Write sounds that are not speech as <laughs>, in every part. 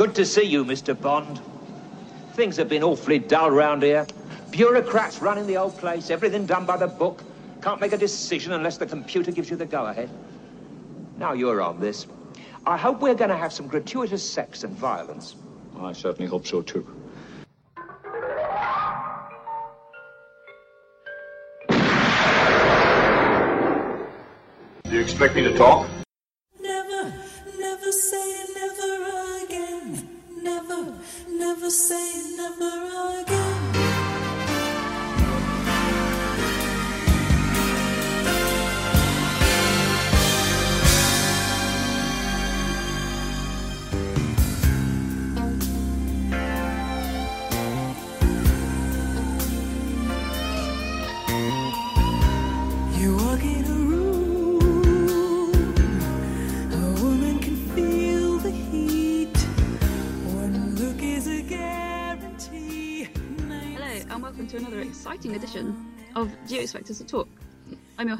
Good to see you, Mr. Bond. Things have been awfully dull round here. Bureaucrats running the old place, everything done by the book. Can't make a decision unless the computer gives you the go-ahead. Now you're on this. I hope we're going to have some gratuitous sex and violence. I certainly hope so, too. Do you expect me to talk?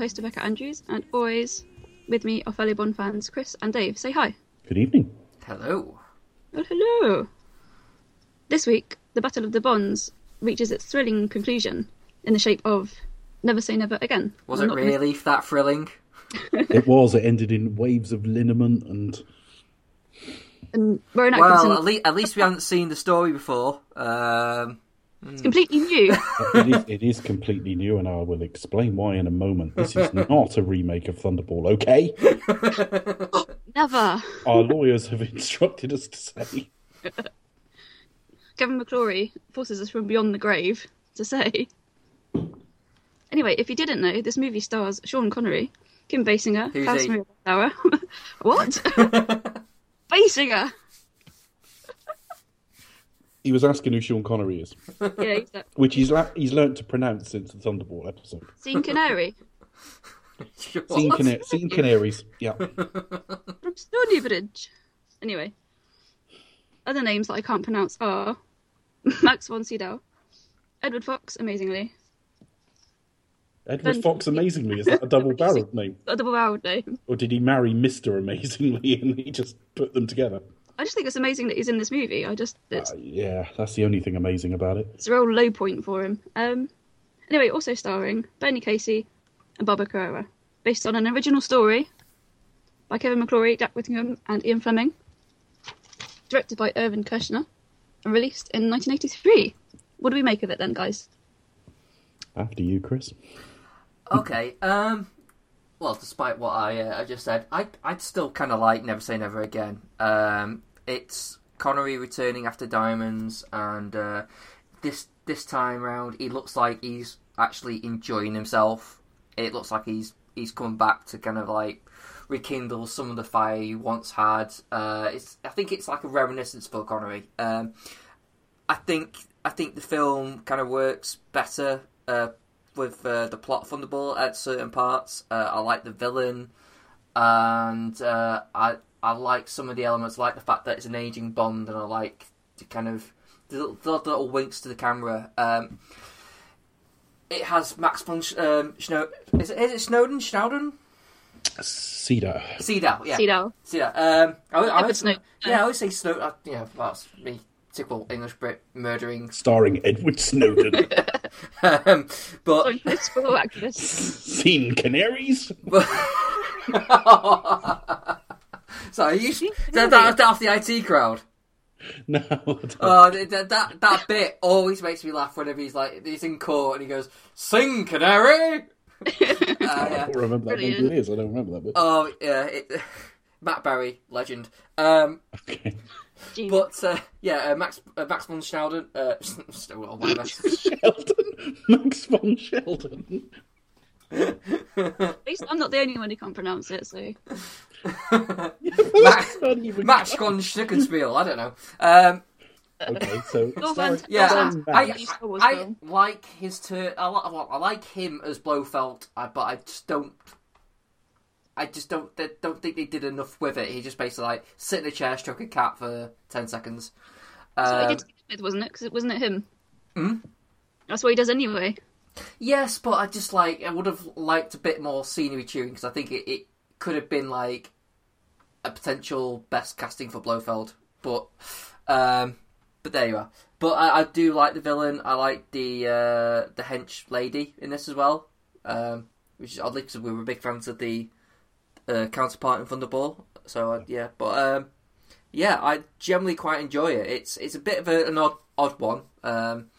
Host, Rebecca Andrews, and always with me are fellow Bond fans Chris and Dave. Say hi. Good evening. Hello. Oh, hello. This week, the Battle of the Bonds reaches its thrilling conclusion in the shape of Never Say Never Again. Was Well, it not- really that thrilling? <laughs> It was. It ended in waves of liniment and And Rowan Well, at least, at least we hadn't seen the story before. Um, it's completely new. <laughs> it is, it is completely new, and I will explain why in a moment. This is not a remake of Thunderball, okay? <laughs> Never. Our lawyers have instructed us to say. Kevin McClory forces us from beyond the grave to say. Anyway, if you didn't know, this movie stars Sean Connery, Kim Basinger, Who's Klaus? Maria Bauer. what? <laughs> Basinger. He was asking who Sean Connery is, <laughs> Yeah, he's that. which he's la- he's learnt to pronounce since the Thunderball episode. Sean Connery. Seen, cana- seen canaries, yeah. <laughs> from Stony Bridge. Anyway, other names that I can't pronounce are <laughs> Max von Sydow, Edward Fox, amazingly, Edward Ben- Fox, amazingly, is that a double-barreled name, a double-barreled name. or did he marry Mister Amazingly and he just put them together? I just think it's amazing that he's in this movie. I just it's Uh, yeah, that's the only thing amazing about it. It's a real low point for him. Um, anyway, also starring Bernie Casey and Barbara Carrera, based on an original story by Kevin McClory, Jack Whittingham, and Ian Fleming, directed by Irvin Kershner, and released in 1983. What do we make of it then, guys? After you, Chris. Okay. Um. Well, despite what I uh, I just said, I I'd still kind of like Never Say Never Again. Um. It's Connery returning after Diamonds, and uh, this this time round, he looks like he's actually enjoying himself. It looks like he's he's come back to kind of like rekindle some of the fire he once had. Uh, it's I think it's like a reminiscence for Connery. Um, I think I think the film kind of works better uh, with uh, the plot Thunderball at certain parts. Uh, I like the villain, and uh, I I like some of the elements, like the fact that it's an aging Bond, and I like the kind of the little, the little winks to the camera. Um, it has Max von Sch- um, Schno- is it, is it Snowden Snowden Cedar. Seadow yeah Seadow. Seadow um I, I, I, Edward Snowden. yeah I always say Snow uh, yeah that's me typical English Brit murdering Starring Edward Snowden. <laughs> um, but Sorry, political activist. Seen canaries? Sorry, you that, that, that off the IT crowd. <laughs> No. I don't. Oh, that, that that bit always makes me laugh whenever he's like he's in court and he goes, "Sing, canary." <laughs> uh, I yeah. don't remember that Brilliant. one. It is. I don't remember that bit. Oh yeah, it, <laughs> Matt Berry, legend. Um, Okay. But uh, yeah, uh, Max uh, Max von Schnauden, uh, or whatever. Sheldon. Max von Sheldon. At least I'm not the only one who can't pronounce it, so. Max, <laughs> Can't even- Max von Schnickenspiel. I don't know. Um, Okay, so sorry. Yeah, I, Max. New Star Wars I, I like his turn. I, li- I like him as Blofeld, but I just don't. I just don't they don't think they did enough with it. He just basically like sit in a chair, stroke a cat for ten seconds. That's what Um, he did to with, wasn't it? Because it wasn't it him. Hmm? That's what he does anyway. Yes, but I just like I would have liked a bit more scenery chewing because I think it, it could have been like a potential best casting for Blofeld. But Um, but there you are. But I, I do like the villain. I like the uh, the hench lady in this as well. Um, which is oddly because we were big fans of the uh, counterpart in Thunderball. So uh, yeah, but um, yeah, I generally quite enjoy it. It's it's a bit of a, an odd odd one. Um,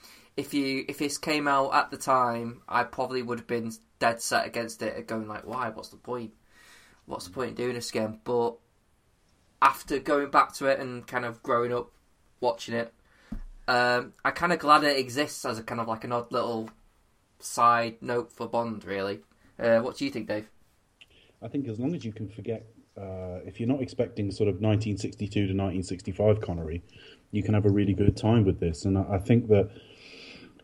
if you if this came out at the time, I probably would have been dead set against it, going like, why? What's the point? What's the point in doing this again? But after going back to it and kind of growing up watching it, um, I'm kind of glad it exists as a kind of like an odd little side note for Bond. Really, uh, what do you think, Dave? I think as long as you can forget, uh, if you're not expecting sort of 1962 to 1965 Connery, you can have a really good time with this. And I, I think that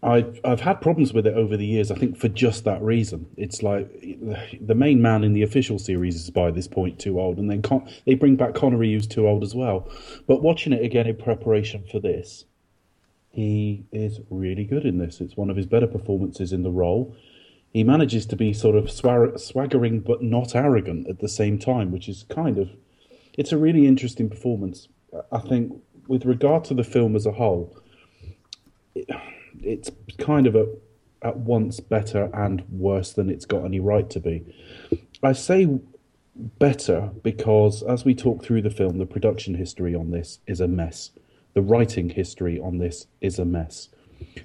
I've I've had problems with it over the years. I think for just that reason, it's like the main man in the official series is by this point too old, and then Con- they bring back Connery who's too old as well. But watching it again in preparation for this, he is really good in this. It's one of his better performances in the role. He manages to be sort of swar- swaggering but not arrogant at the same time, which is kind of it's a really interesting performance. I think with regard to the film as a whole. It, it's kind of a, at once better and worse than it's got any right to be. I say better because as we talk through the film, the production history on this is a mess. The writing history on this is a mess.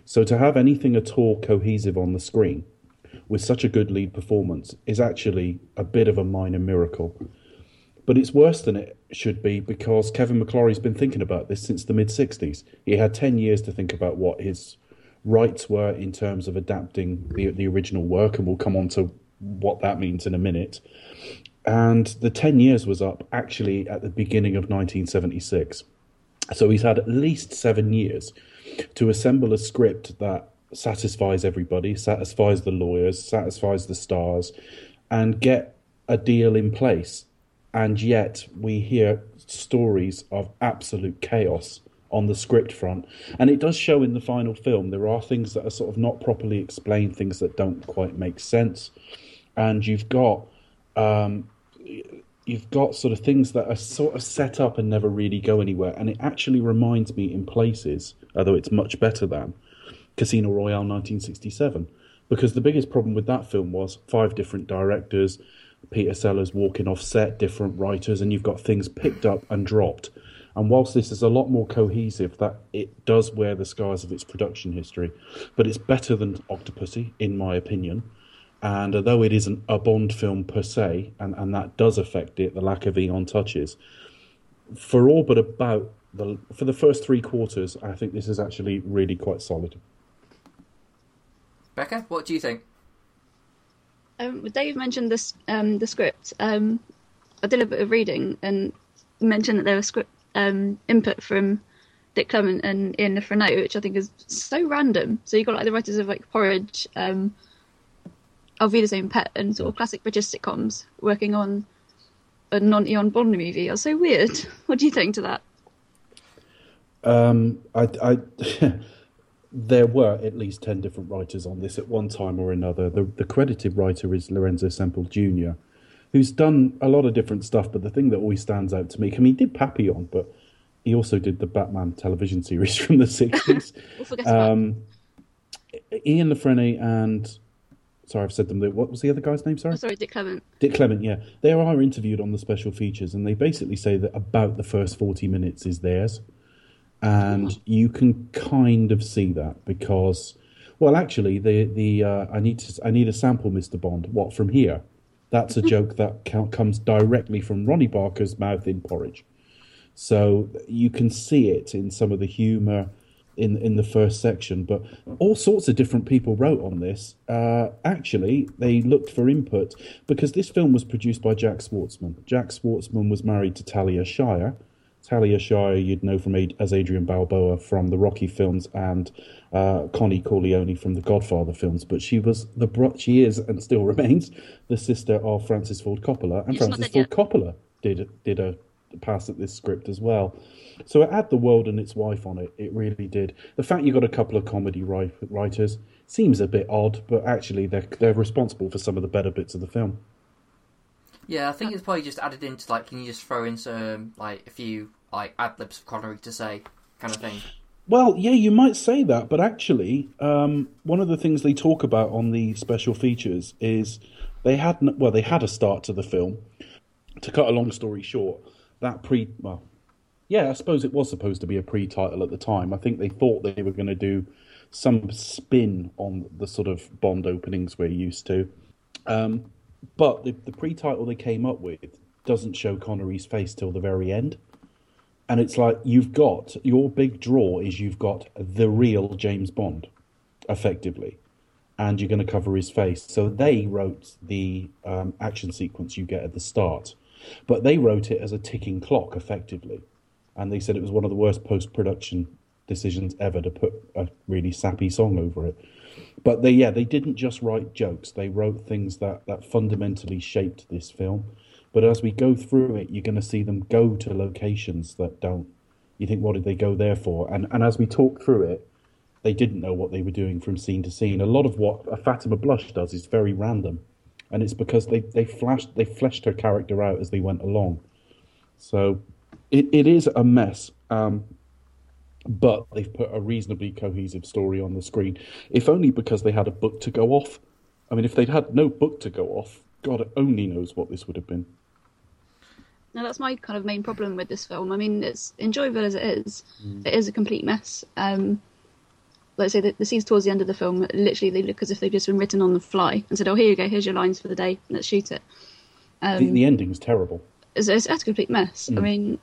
So to have anything at all cohesive on the screen with such a good lead performance is actually a bit of a minor miracle. But it's worse than it should be because Kevin McClory's been thinking about this since the mid 60s. He had 10 years to think about what his rights were in terms of adapting the, the original work, and we'll come on to what that means in a minute. And the 10 years was up actually at the beginning of 1976. So he's had at least seven years to assemble a script that satisfies everybody, satisfies the lawyers, satisfies the stars, and get a deal in place. And yet we hear stories of absolute chaos on the script front. And it does show in the final film. There are things that are sort of not properly explained, things that don't quite make sense. And you've got um, you've got sort of things that are sort of set up and never really go anywhere. And it actually reminds me in places, although it's much better than Casino Royale 1967. Because the biggest problem with that film was five different directors, Peter Sellers walking off set, different writers, and you've got things picked up and dropped. And whilst this is a lot more cohesive, that it does wear the scars of its production history, but it's better than Octopussy, in my opinion. And although it isn't a Bond film per se, and, and that does affect it, the lack of Eon touches, for all but about the for the first three quarters, I think this is actually really quite solid. Becca, what do you think? Um, Dave mentioned this um, the script. Um, I did a bit of reading and mentioned that there were script um, input from Dick Clement and Ian Frenais, which I think is so random. So you've got like the writers of like Porridge, um, I'll Same Pet, and sort of classic British sitcoms working on a non-Eon Bond movie. That's so weird. <laughs> What do you think to that? Um, I, I <laughs> there were at least 10 different writers on this at one time or another. The, the credited writer is Lorenzo Semple Jr., who's done a lot of different stuff, but the thing that always stands out to me, I mean, he did Papillon, but he also did the Batman television <laughs> series from the 60s. <laughs> We'll um, Ian La Frenais and. Sorry, I've said them. What was the other guy's name? Sorry? oh, sorry, Dick Clement. Dick Clement, yeah. They are interviewed on the special features, and they basically say that about the first 40 minutes is theirs. And you can kind of see that because, well, actually, the the uh, I need to I need a sample, Mister Bond. What from here? That's a joke that comes directly from Ronnie Barker's mouth in Porridge. So you can see it in some of the humour in in the first section. But all sorts of different people wrote on this. Uh, actually, they looked for input because this film was produced by Jack Schwartzman. Jack Schwartzman was married to Talia Shire. Talia Shire, you'd know from as Adrian Balboa from the Rocky films and uh, Connie Corleone from the Godfather films. But she was the bro- she is and still <laughs> remains the sister of Francis Ford Coppola, and It's Francis Ford Coppola did did a pass at this script as well. So it had the world and its wife on it. It really did. The fact you got a couple of comedy writers seems a bit odd, but actually they're they're responsible for some of the better bits of the film. Yeah, I think it's probably just added into like, can you just throw in some like a few like ad libs for Connery to say, kind of thing. Well, yeah, you might say that, but actually, um, one of the things they talk about on the special features is they had well, they had a start to the film. To cut a long story short, that pre well, yeah, I suppose it was supposed to be a pre-title at the time. I think they thought they were going to do some spin on the sort of Bond openings we're used to, um, but the, the pre-title they came up with doesn't show Connery's face till the very end. And it's like you've got your big draw is you've got the real James Bond, effectively, and you're going to cover his face. So they wrote the um, action sequence you get at the start, but they wrote it as a ticking clock, effectively, and they said it was one of the worst post production decisions ever to put a really sappy song over it. But they, yeah, they didn't just write jokes; they wrote things that that fundamentally shaped this film. But as we go through it, you're going to see them go to locations that don't. You think, what did they go there for? And and as we talk through it, they didn't know what they were doing from scene to scene. A lot of what a Fatima Blush does is very random, and it's because they they flashed they fleshed her character out as they went along. So it, it is a mess. Um, but they've put a reasonably cohesive story on the screen, if only because they had a book to go off. I mean, if they'd had no book to go off, God only knows what this would have been. Now that's my kind of main problem with this film. I mean, it's enjoyable as it is. It is a complete mess. Um, like I say, the, the scenes towards the end of the film, literally, they look as if they've just been written on the fly and said, "Oh, here you go. Here's your lines for the day. Let's shoot it." Um, the, the ending's terrible. it's, it's, a complete mess. I mean,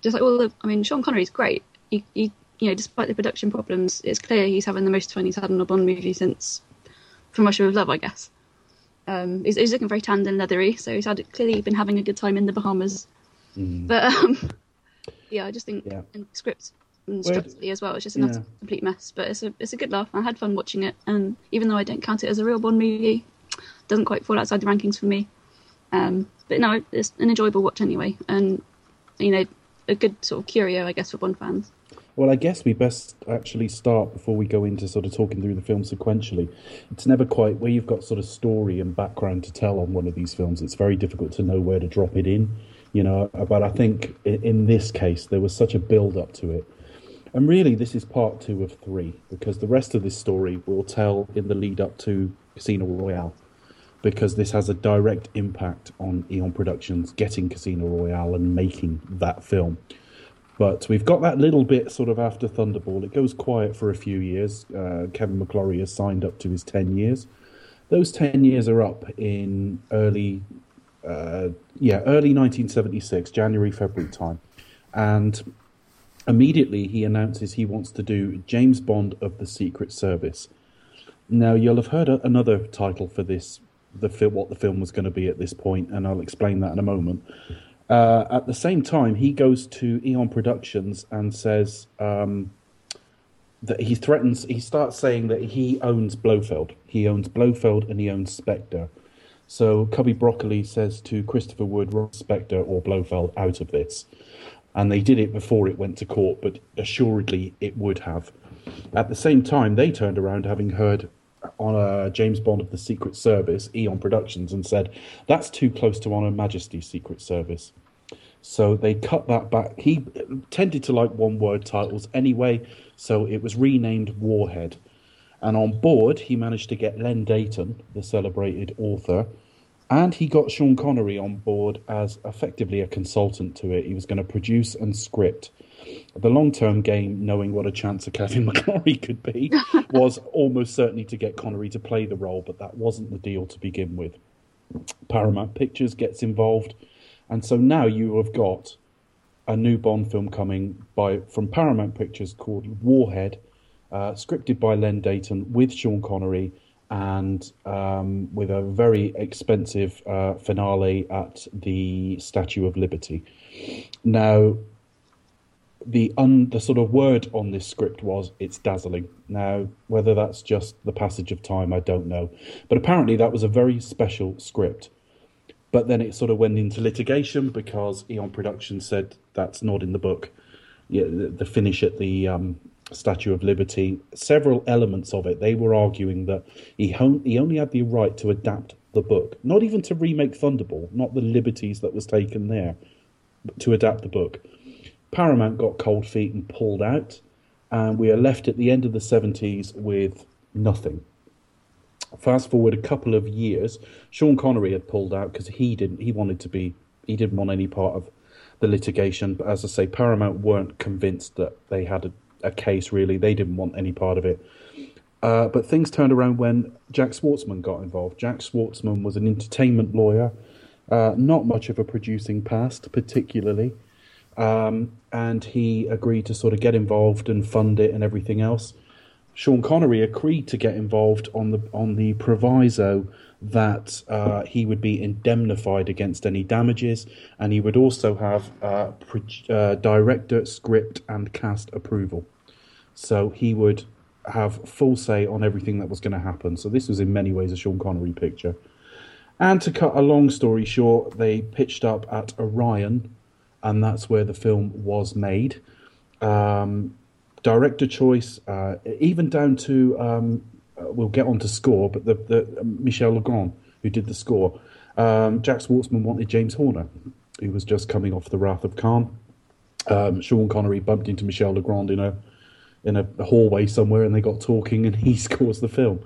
just like all the, I mean, Sean Connery's great. He, he, you know, despite the production problems, it's clear he's having the most fun he's had in a Bond movie since From Russia with Love, I guess. Um, he's, he's looking very tanned and leathery, so he's had clearly been having a good time in the Bahamas. But um, <laughs> yeah, I just think Yeah. in script and structurally as well, it's just a Yeah. complete mess. But it's a it's a good laugh. I had fun watching it, and even though I don't count it as a real Bond movie, it doesn't quite fall outside the rankings for me. Um, but no, it's an enjoyable watch anyway, and you know, a good sort of curio, I guess, for Bond fans. Well, I guess we best actually start before we go into sort of talking through the film sequentially. It's never quite where you've got sort of story and background to tell on one of these films. It's very difficult to know where to drop it in, you know. But I think in this case there was such a build up to it, and really this is part two of three because the rest of this story we'll tell in the lead up to Casino Royale. Because this has a direct impact on Eon Productions getting Casino Royale and making that film. But we've got that little bit sort of after Thunderball. It goes quiet for a few years. Uh, Kevin McClory has signed up to his 10 years. Those 10 years are up in early, uh, yeah, early 1976, January, February time. And immediately he announces he wants to do James Bond of the Secret Service. Now, you'll have heard another title for this, the what the film was going to be at this point, and I'll explain that in a moment. Uh, at the same time, he goes to Eon Productions and says um, that he threatens. He starts saying that he owns Blofeld. He owns Blofeld and he owns Spectre. So Cubby Broccoli says to Christopher Wood, "Rob Spectre or Blofeld out of this," and they did it before it went to court, but assuredly it would have. At the same time, they turned around, having heard on a James Bond of the Secret Service, Eon Productions, and said that's too close to On Her Majesty's Secret Service. So they cut that back. He tended to like one word titles anyway, so it was renamed Warhead. And on board, he managed to get Len Deighton, the celebrated author, and he got Sean Connery on board as effectively a consultant to it. He was going to produce and script. The long term game, knowing what a chance a Kevin <laughs> McClory could be, was almost certainly to get Connery to play the role, but that wasn't the deal to begin with. Paramount Pictures gets involved, and so now you have got a new Bond film coming by from Paramount Pictures called Warhead, uh, scripted by Len Deighton with Sean Connery and um, with a very expensive uh, finale at the Statue of Liberty. Now, the un, the sort of word on this script was it's dazzling. Now, whether that's just the passage of time, I don't know. But apparently, that was a very special script. But then it sort of went into litigation because Eon Productions said that's not in the book. Yeah, the, the finish at the um, Statue of Liberty, several elements of it, they were arguing that he, hon- he only had the right to adapt the book, not even to remake Thunderball, not the liberties that was taken there, but to adapt the book. Paramount got cold feet and pulled out, and we are left at the end of the 70s with nothing. Fast forward a couple of years, Sean Connery had pulled out because he didn't. He wanted to be. He didn't want any part of the litigation. But as I say, Paramount weren't convinced that they had a, a case. Really, they didn't want any part of it. Uh, but things turned around when Jack Schwartzman got involved. Jack Schwartzman was an entertainment lawyer, uh, not much of a producing past, particularly. Um, and he agreed to sort of get involved and fund it and everything else. Sean Connery agreed to get involved on the on the proviso that uh, he would be indemnified against any damages, and he would also have uh, uh, director, script, and cast approval. So he would have full say on everything that was going to happen. So this was in many ways a Sean Connery picture. And to cut a long story short, they pitched up at Orion, and that's where the film was made. Um, director choice, uh, even down to um, uh, we'll get on to score, but the, the uh, Michel Legrand who did the score. Um, Jack Schwartzman wanted James Horner, who was just coming off the Wrath of Khan. Um, Sean Connery bumped into Michel Legrand in a in a hallway somewhere, and they got talking, and <laughs> he scores the film.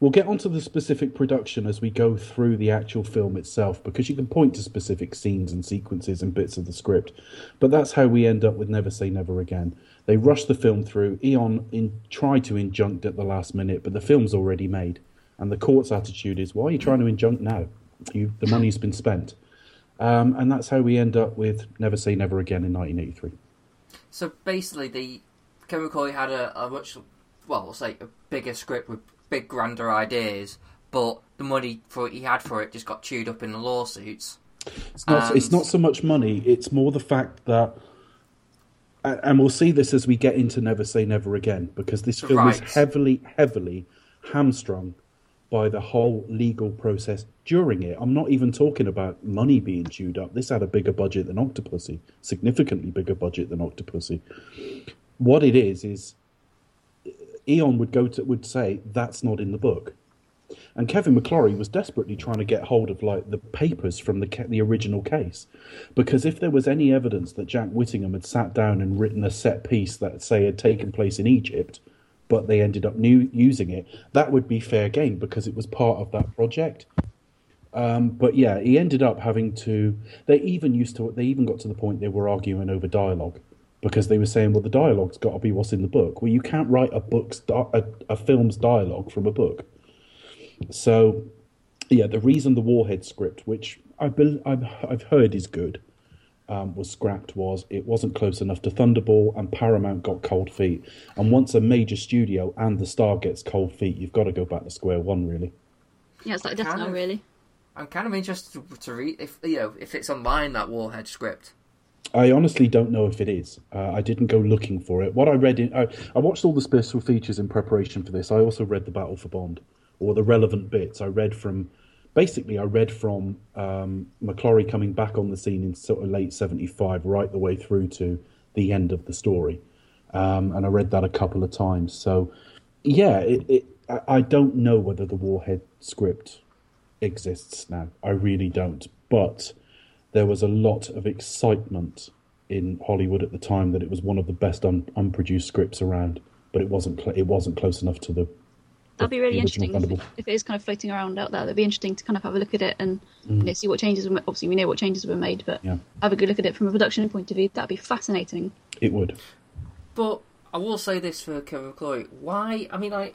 We'll get onto the specific production as we go through the actual film itself, because you can point to specific scenes and sequences and bits of the script. But that's how we end up with Never Say Never Again. They rushed the film through. Eon in, tried to injunct at the last minute, but the film's already made. And the court's attitude is, why are you trying to injunct now? You, the money's been spent. Um, and that's how we end up with Never Say Never Again in 1983. So basically, the Kevin McClory had a, a much, well, we'll say a bigger script with big, grander ideas, but the money for he had for it just got chewed up in the lawsuits. It's not, And- it's not so much money, it's more the fact that. And we'll see this as we get into Never Say Never Again, because this film is heavily, heavily hamstrung by the whole legal process during it. I'm not even talking about money being chewed up. This had a bigger budget than Octopussy, significantly bigger budget than Octopussy. What it is is Eon would go to would say that's not in the book. And Kevin McClory was desperately trying to get hold of like the papers from the the original case, because if there was any evidence that Jack Whittingham had sat down and written a set piece that say had taken place in Egypt, but they ended up new, using it, that would be fair game because it was part of that project. Um, but yeah, he ended up having to. They even used to. They even got to the point they were arguing over dialogue because they were saying, "Well, the dialogue's got to be what's in the book." Well, you can't write a book's di- a, a film's dialogue from a book. So, yeah, the reason the Warhead script, which I bel I've, I've heard is good, um, was scrapped was it wasn't close enough to Thunderball, and Paramount got cold feet. And once a major studio and the star gets cold feet, you've got to go back to square one, really. Yeah, it's like Death Kind Note, really. I'm kind of interested to, to read if you know if it's online that Warhead script. I honestly don't know if it is. Uh, I didn't go looking for it. What I read in, I, I watched all the special features in preparation for this. I also read the Battle for Bond, or the relevant bits. I read from, basically, I read from um, McClory coming back on the scene in sort of late '75, right the way through to the end of the story, um, and I read that a couple of times. So, yeah, it, it, I, I don't know whether the Warhead script exists now. I really don't, but there was a lot of excitement in Hollywood at the time that it was one of the best un- unproduced scripts around, but it wasn't cl- it wasn't close enough to the. That'd be really interesting if, Thunderball. if it is kind of floating around out there. That'd be interesting to kind of have a look at it and Mm. you know, see what changes. Were, obviously, we know what changes were made, but Yeah. have a good look at it from a production point of view. That'd be fascinating. It would. But I will say this for Kevin McClory: why? I mean, I,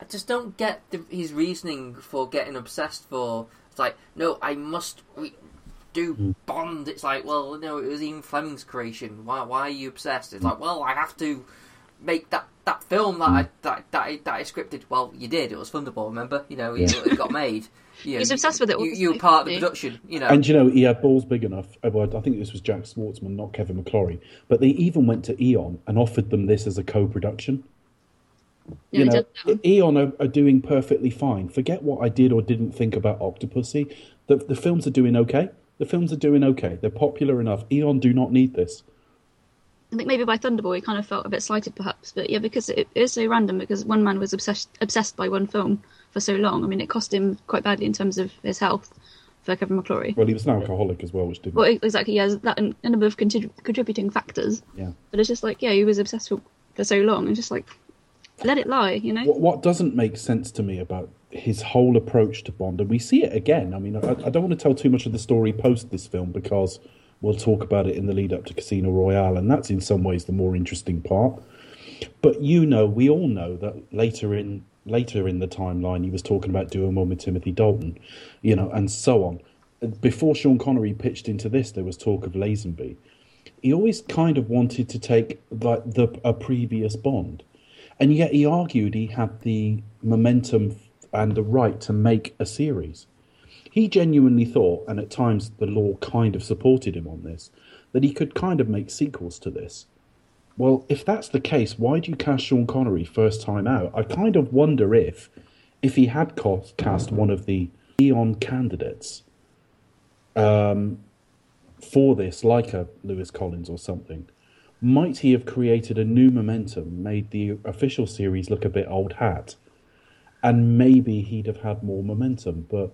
I just don't get the, his reasoning for getting obsessed. For it's like, no, I must re- do hmm. Bond. It's like, well, no, it was Ian Fleming's creation. Why? Why are you obsessed? It's hmm. like, well, I have to make that that film that hmm. I that that I, that I scripted. Well, you did. It was Thunderball. Remember? You know, it, it got made. <laughs> You know, He's obsessed with it You, the you were part of the production. You know, And you know, he had balls big enough. uh, Well, I think this was Jack Schwartzman, not Kevin McClory. But they even went to Eon and offered them this as a co-production. Yeah, you he know, did. Eon are, are doing perfectly fine. Forget what I did or didn't think about Octopussy. The, the films are doing okay. The films are doing okay. They're popular enough. Eon do not need this. I think maybe by Thunderball he kind of felt a bit slighted, perhaps. But yeah, because it is so random. Because one man was obsessed obsessed by one film for so long. I mean, it cost him quite badly in terms of his health. for Kevin McClory. Well, he was an alcoholic as well, which didn't. Well, exactly, yeah, that and a number of contrib- contributing factors. yeah. But it's just like, yeah, he was obsessed for, for so long, and just like, let it lie, you know? What, what doesn't make sense to me about his whole approach to Bond, and we see it again. I mean, I, I don't want to tell too much of the story post this film because we'll talk about it in the lead up to Casino Royale, and that's in some ways the more interesting part. But you know, we all know that later in later in the timeline, he was talking about doing one with Timothy Dalton, you know, and so on. Before Sean Connery pitched into this, there was talk of Lazenby. He always kind of wanted to take like the a previous Bond, and yet he argued he had the momentum and the right to make a series. He genuinely thought, and at times the law kind of supported him on this, that he could kind of make sequels to this. Well, if that's the case, why do you cast Sean Connery first time out? I kind of wonder if, if he had cast one of the Eon candidates um, for this, like a Lewis Collins or something, might he have created a new momentum, made the official series look a bit old hat, and maybe he'd have had more momentum, but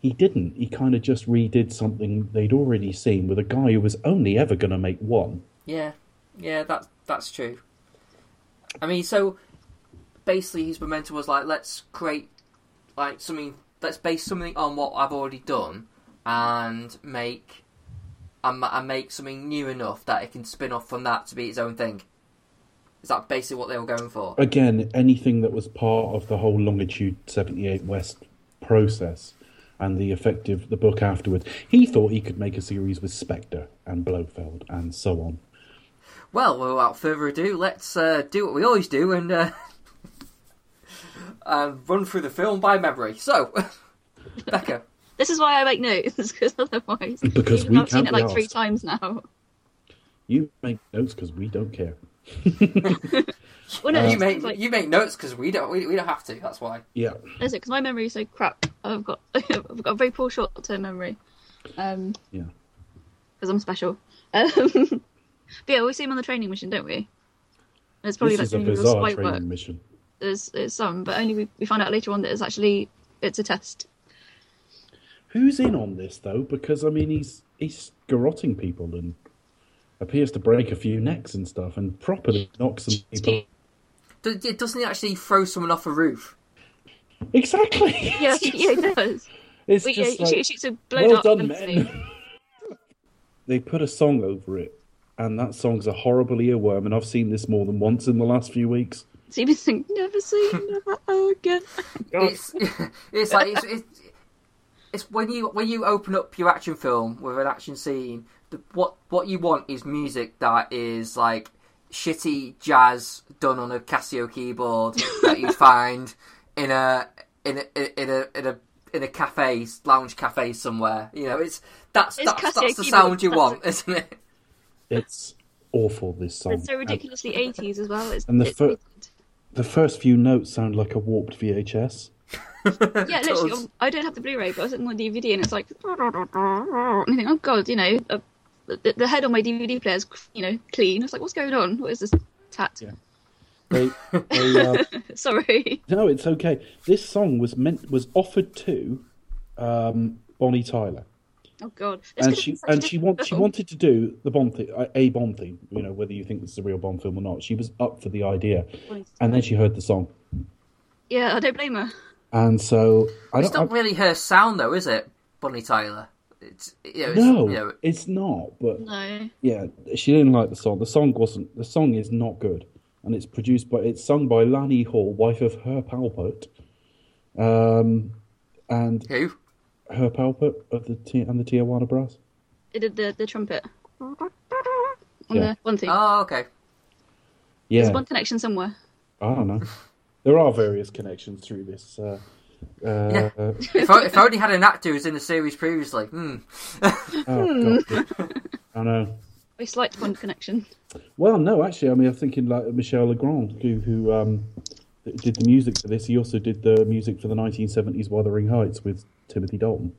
he didn't. He kind of just redid something they'd already seen with a guy who was only ever going to make one. Yeah, yeah, that that's true. I mean, so basically, his momentum was like, let's create like something. Let's base something on what I've already done, and make and, and make something new enough that it can spin off from that to be its own thing. Is that basically what they were going for? again, anything that was part of the whole Longitude 78 West process and the effective the book afterwards, he thought he could make a series with Spectre and Blofeld and so on. Well, without further ado, let's uh, do what we always do and uh, and <laughs> run through the film by memory. So, <laughs> Becca, This is why I make notes, <laughs> because otherwise, Because we I've seen can't it be like three asked. times now. You make notes because we don't care. <laughs> Well, no, you make like, you make notes because we don't we, we don't have to. That's why. Yeah. Is it because my memory is so crap? I've got <laughs> I've got a very poor short term memory. Um, Yeah. because I'm special. <laughs> Um, but yeah, we see him on the training mission, don't we? And it's probably this like is a doing real bizarre spite training work. mission. There's, there's some, but only we, we find out later on that it's actually it's a test. Who's in on this though? Because I mean, he's he's garrotting people and appears to break a few necks and stuff, and properly knocks some people. Do- yeah, Doesn't he actually throw someone off a roof? Exactly. <laughs> Yeah, just- yeah, it does. It's But yeah, just he like, shoots- shoots a blow well dart done, empty. men. <laughs> they put a song over it, and that song's a horrible earworm. And I've seen this more than once in the last few weeks. So you just think, never seen never <laughs> again. It's it's like it's, it's it's when you when you open up your action film with an action scene. The, what what you want is music that is like shitty jazz done on a Casio keyboard that you <laughs> find in a in a in a in a in a cafe lounge cafe somewhere. You know, it's that's It's that's, that's the sound you that's want, isn't it? It's awful. This song. It's so ridiculously 80s as well. It's, And the it's fir- weird. the first few notes sound like a warped VHS. <laughs> yeah, literally. I don't have the Blu-ray, but I was looking on my DVD, and it's like, <laughs> and I think, oh god, you know, uh, the, the head on my DVD player is, you know, clean. I was like, what's going on? What is this tat? Yeah. They, they, <laughs> uh, Sorry. no, it's okay. This song was meant was offered to um, Bonnie Tyler. Oh god. This and she been such a and she different want, she wanted to do the Bond thing, a Bond theme. You know whether you think this is a real Bond film or not. She was up for the idea, and then she heard the song, Yeah, I don't blame her. and so I It's don't. not really her sound though, is it, Bonnie Tyler? It's you know, I, it's, no, you know, it's not. But No. yeah, she didn't like the song. The song wasn't. The song is not good, and it's produced by. It's sung by Lani Hall, wife of Herb Alpert, um, and who? Herb Alpert of the T- and the Tijuana Brass. It did the, the trumpet. On Yeah. the one thing. Oh, okay. Yeah, There's one connection somewhere. I don't know. There are various connections through this. Uh, uh, If I, if I only had an actor who was in the series previously, hmm. <laughs> Oh, God. I know. A slight Bond connection. Well, no, actually, I mean, I'm thinking like Michel Legrand, who, who um, did the music for this. He also did the music for the 1970s Wuthering Heights with Timothy Dalton.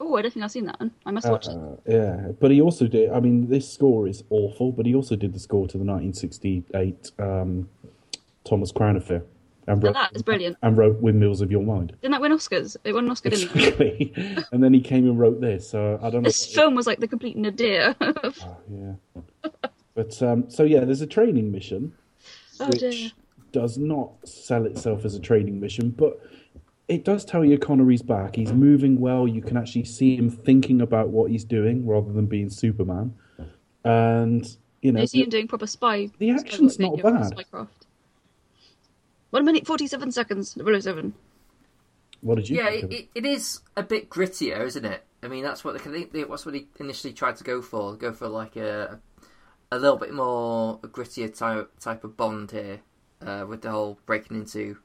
Oh, I don't think I've seen that one. I must watch it. Uh, yeah, but he also did. I mean, this score is awful, but he also did the score to the 1968 um, Thomas Crown Affair and wrote, that is brilliant. and wrote Windmills of Your Mind. Didn't that win Oscars? It won an Oscar, didn't it? <laughs> And then he came and wrote this. So I don't know. This film was like the complete nadir. oh Oh, yeah. But um, so yeah, there's a training mission which dear. does not sell itself as a training mission, but it does tell you Connery's back. He's moving well. You can actually see him thinking about what he's doing rather than being Superman. And you know, You see him doing proper spy. the action's not bad. Spycraft. One minute forty-seven seconds. 007. what did you Yeah, think? it, of it? it, it is a bit grittier, isn't it? I mean, that's what they, I think that's what he initially tried to go for. Go for like a a little bit more grittier type type of Bond here, uh, with the whole breaking into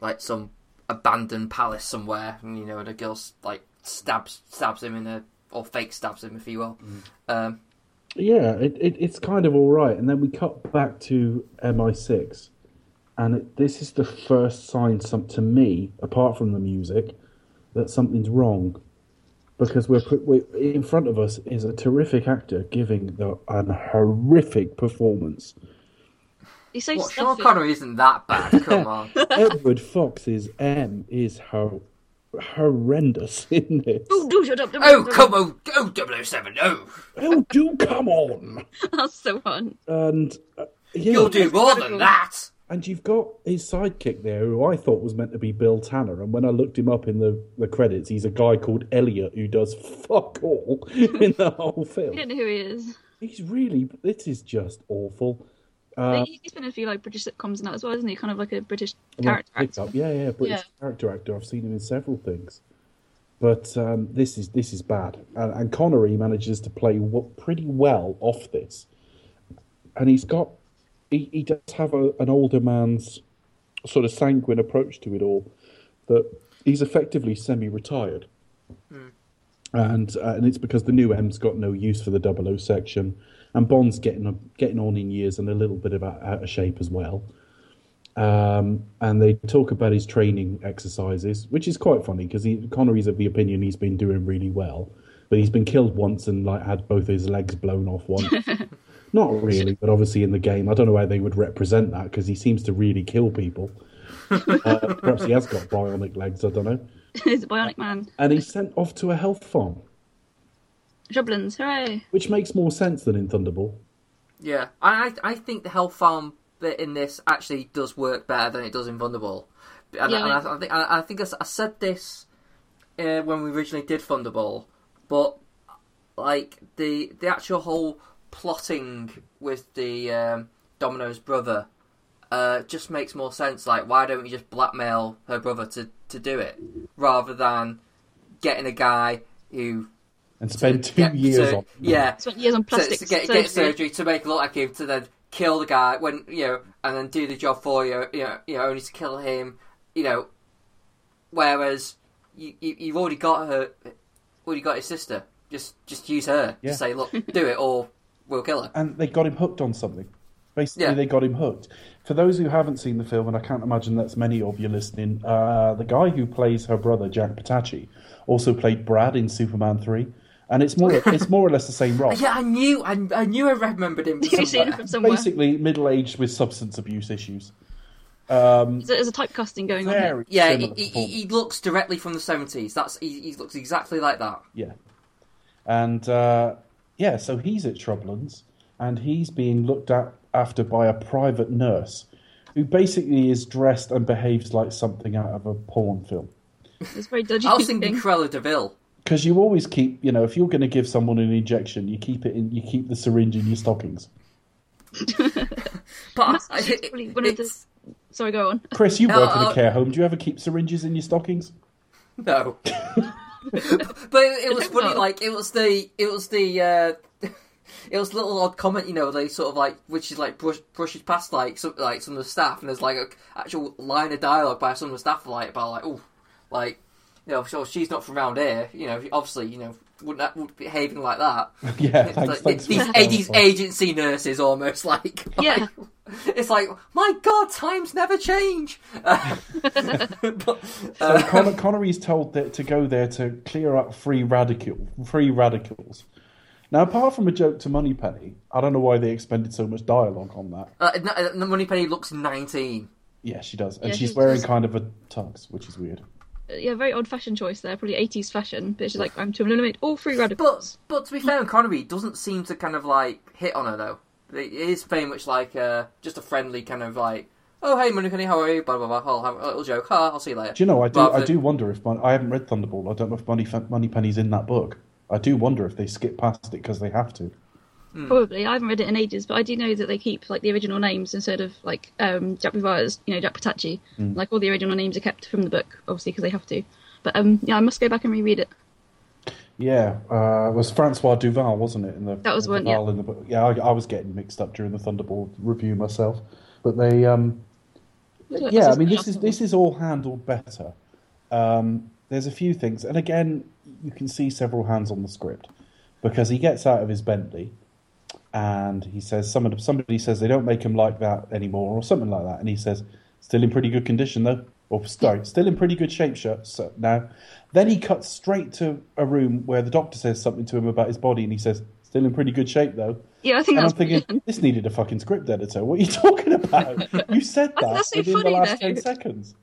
like some abandoned palace somewhere, and you know, the girl like stabs stabs him in a or fake stabs him, if you will. Um, Yeah, it, it, it's kind of all right. And then we cut back to MI6, and it, this is the first sign, some, to me, apart from the music, that something's wrong. Because we're, put- we in front of us is a terrific actor giving the, an horrific performance. He's so what, Sean. Connery isn't that bad. <laughs> Come on. Edward Fox's M is ho- horrendous <laughs> in this. Oh, do shut up. oh come on, go 007, oh, Oh, do come on! <laughs> That's so fun. And uh, yeah, you'll do more than that. And you've got his sidekick there, who I thought was meant to be Bill Tanner. And when I looked him up in the, the credits, he's a guy called Elliot who does fuck all <laughs> in the whole film. We don't know who he is. He's really, this is just awful. Uh, he- he's been in a few like British sitcoms and that as well, isn't he? Kind of like a British character actor. Yeah, yeah, British Yeah. character actor. I've seen him in several things. But um, this is this is bad, and, and Connery manages to play w- pretty well off this, and he's got he, he does have a, an older man's sort of sanguine approach to it all. That he's effectively semi-retired, and uh, and it's because the new M's got no use for the 00 section, and Bond's getting getting on in years and a little bit of out out of shape as well. Um, and they talk about his training exercises, which is quite funny because Connery's of the opinion he's been doing really well, but he's been killed once and like had both his legs blown off once. <laughs> Not really, but obviously in the game, I don't know how they would represent that because he seems to really kill people. <laughs> uh, perhaps he has got bionic legs, I don't know. <laughs> he's a bionic man. And he's sent off to a health farm, Shrublands, hooray! which makes more sense than in Thunderball. Yeah, I I I think the health farm bit in this actually does work better than it does in Thunderball. And, Yeah. and I, I think I, I think I, s- I said this uh, when we originally did Thunderball, but like the the actual whole plotting with the um, Domino's brother uh, just makes more sense. Like, why don't you just blackmail her brother to to do it rather than getting a guy who And spend two get- years to- on <laughs> yeah Spent years on to, plastic to get, surgery. get surgery to make it look like him to then kill the guy when you know and then do the job for you you know, you know only to kill him you know whereas you, you you've already got her already got his sister just just use her Yeah. just say look do it or we'll kill her and they got him hooked on something. Basically, Yeah. they got him hooked. For those who haven't seen the film, and I can't imagine that's many of you listening, uh, the guy who plays her brother, Jack Petachi, also played Brad in Superman three, and it's more it's more or less the same role. <laughs> yeah I knew I, I knew I remembered him <laughs> You've seen somewhere. from somewhere. Basically, middle aged with substance abuse issues. Um, There's a typecasting going on. here. yeah he, he, he looks directly from the 70s that's he, he looks exactly like that Yeah. And uh, yeah, so he's at Shrublands and he's being looked at after by a private nurse who basically is dressed and behaves like something out of a porn film. It's very dodgy. I was thinking looking. Cruella de Vil Because you always keep, you know, if you're going to give someone an injection, you keep it in, you keep the syringe in your stockings. but I, it's probably one of the- Sorry, go on. Chris, you No, work in uh, a care home. Do you ever keep syringes in your stockings? No. <laughs> <laughs> but it, it was funny, not. like it was the it was the uh <laughs> it was a little odd comment, you know, they sort of like which is like brush, brushes past like some like some of the staff and there's like a actual line of dialogue by some of the staff like about like oh like you know, sure she's not from around here, you know, obviously, you know, wouldn't that, wouldn't be behaving like that. <laughs> yeah, It's thanks. like, thanks these, the these agency nurses almost <laughs> like, Yeah. like- it's like my god times never change <laughs> but, So uh, Con- Connery's told that to go there to clear up free radical, free radicals. Now, apart from a joke to Moneypenny, I don't know why they expended so much dialogue on that. Uh, no, uh, Moneypenny looks 19. Yeah, she does, and Yeah, she's she's- wearing kind of a tux, which is weird. Yeah, very odd fashion choice there. Probably 80s fashion, but she's like, I'm to eliminate all free But radicals. but to be fair, Connery doesn't seem to kind of like hit on her though. It is very much like uh, just a friendly kind of like, oh hey Moneypenny, how are you? Blah blah blah. I'll have a little joke. Ha, I'll see you later. Do you know? I do. Rather I than- do wonder if Mon- I haven't read Thunderball. I don't know if Money Moneypenny's in that book. I do wonder if they skip past it because they have to. Probably. I haven't read it in ages, but I do know that they keep like the original names instead of like um, Jack Bavara's, you know, Jack Petachi. Mm. Like all the original names are kept from the book, obviously, because they have to. But um, yeah, I must go back and reread it. Yeah, uh, it was Francois Duval, wasn't it? In the That was one, Duval in the book. Yeah, I, I was getting mixed up during the Thunderball review myself, but they. Um, yeah, I mean, this is this is all handled better. Um, there's a few things, and again, you can see several hands on the script because he gets out of his Bentley and he says somebody somebody says they don't make him like that anymore or something like that, and he says still in pretty good condition though, or sorry, still in pretty good shape. Shirt so now, then he cuts straight to a room where the doctor says something to him about his body, and he says still in pretty good shape though. Yeah, I think And I'm thinking, brilliant. this needed a fucking script editor. What are you <laughs> talking about? You said <laughs> that that's so within the last though. ten seconds.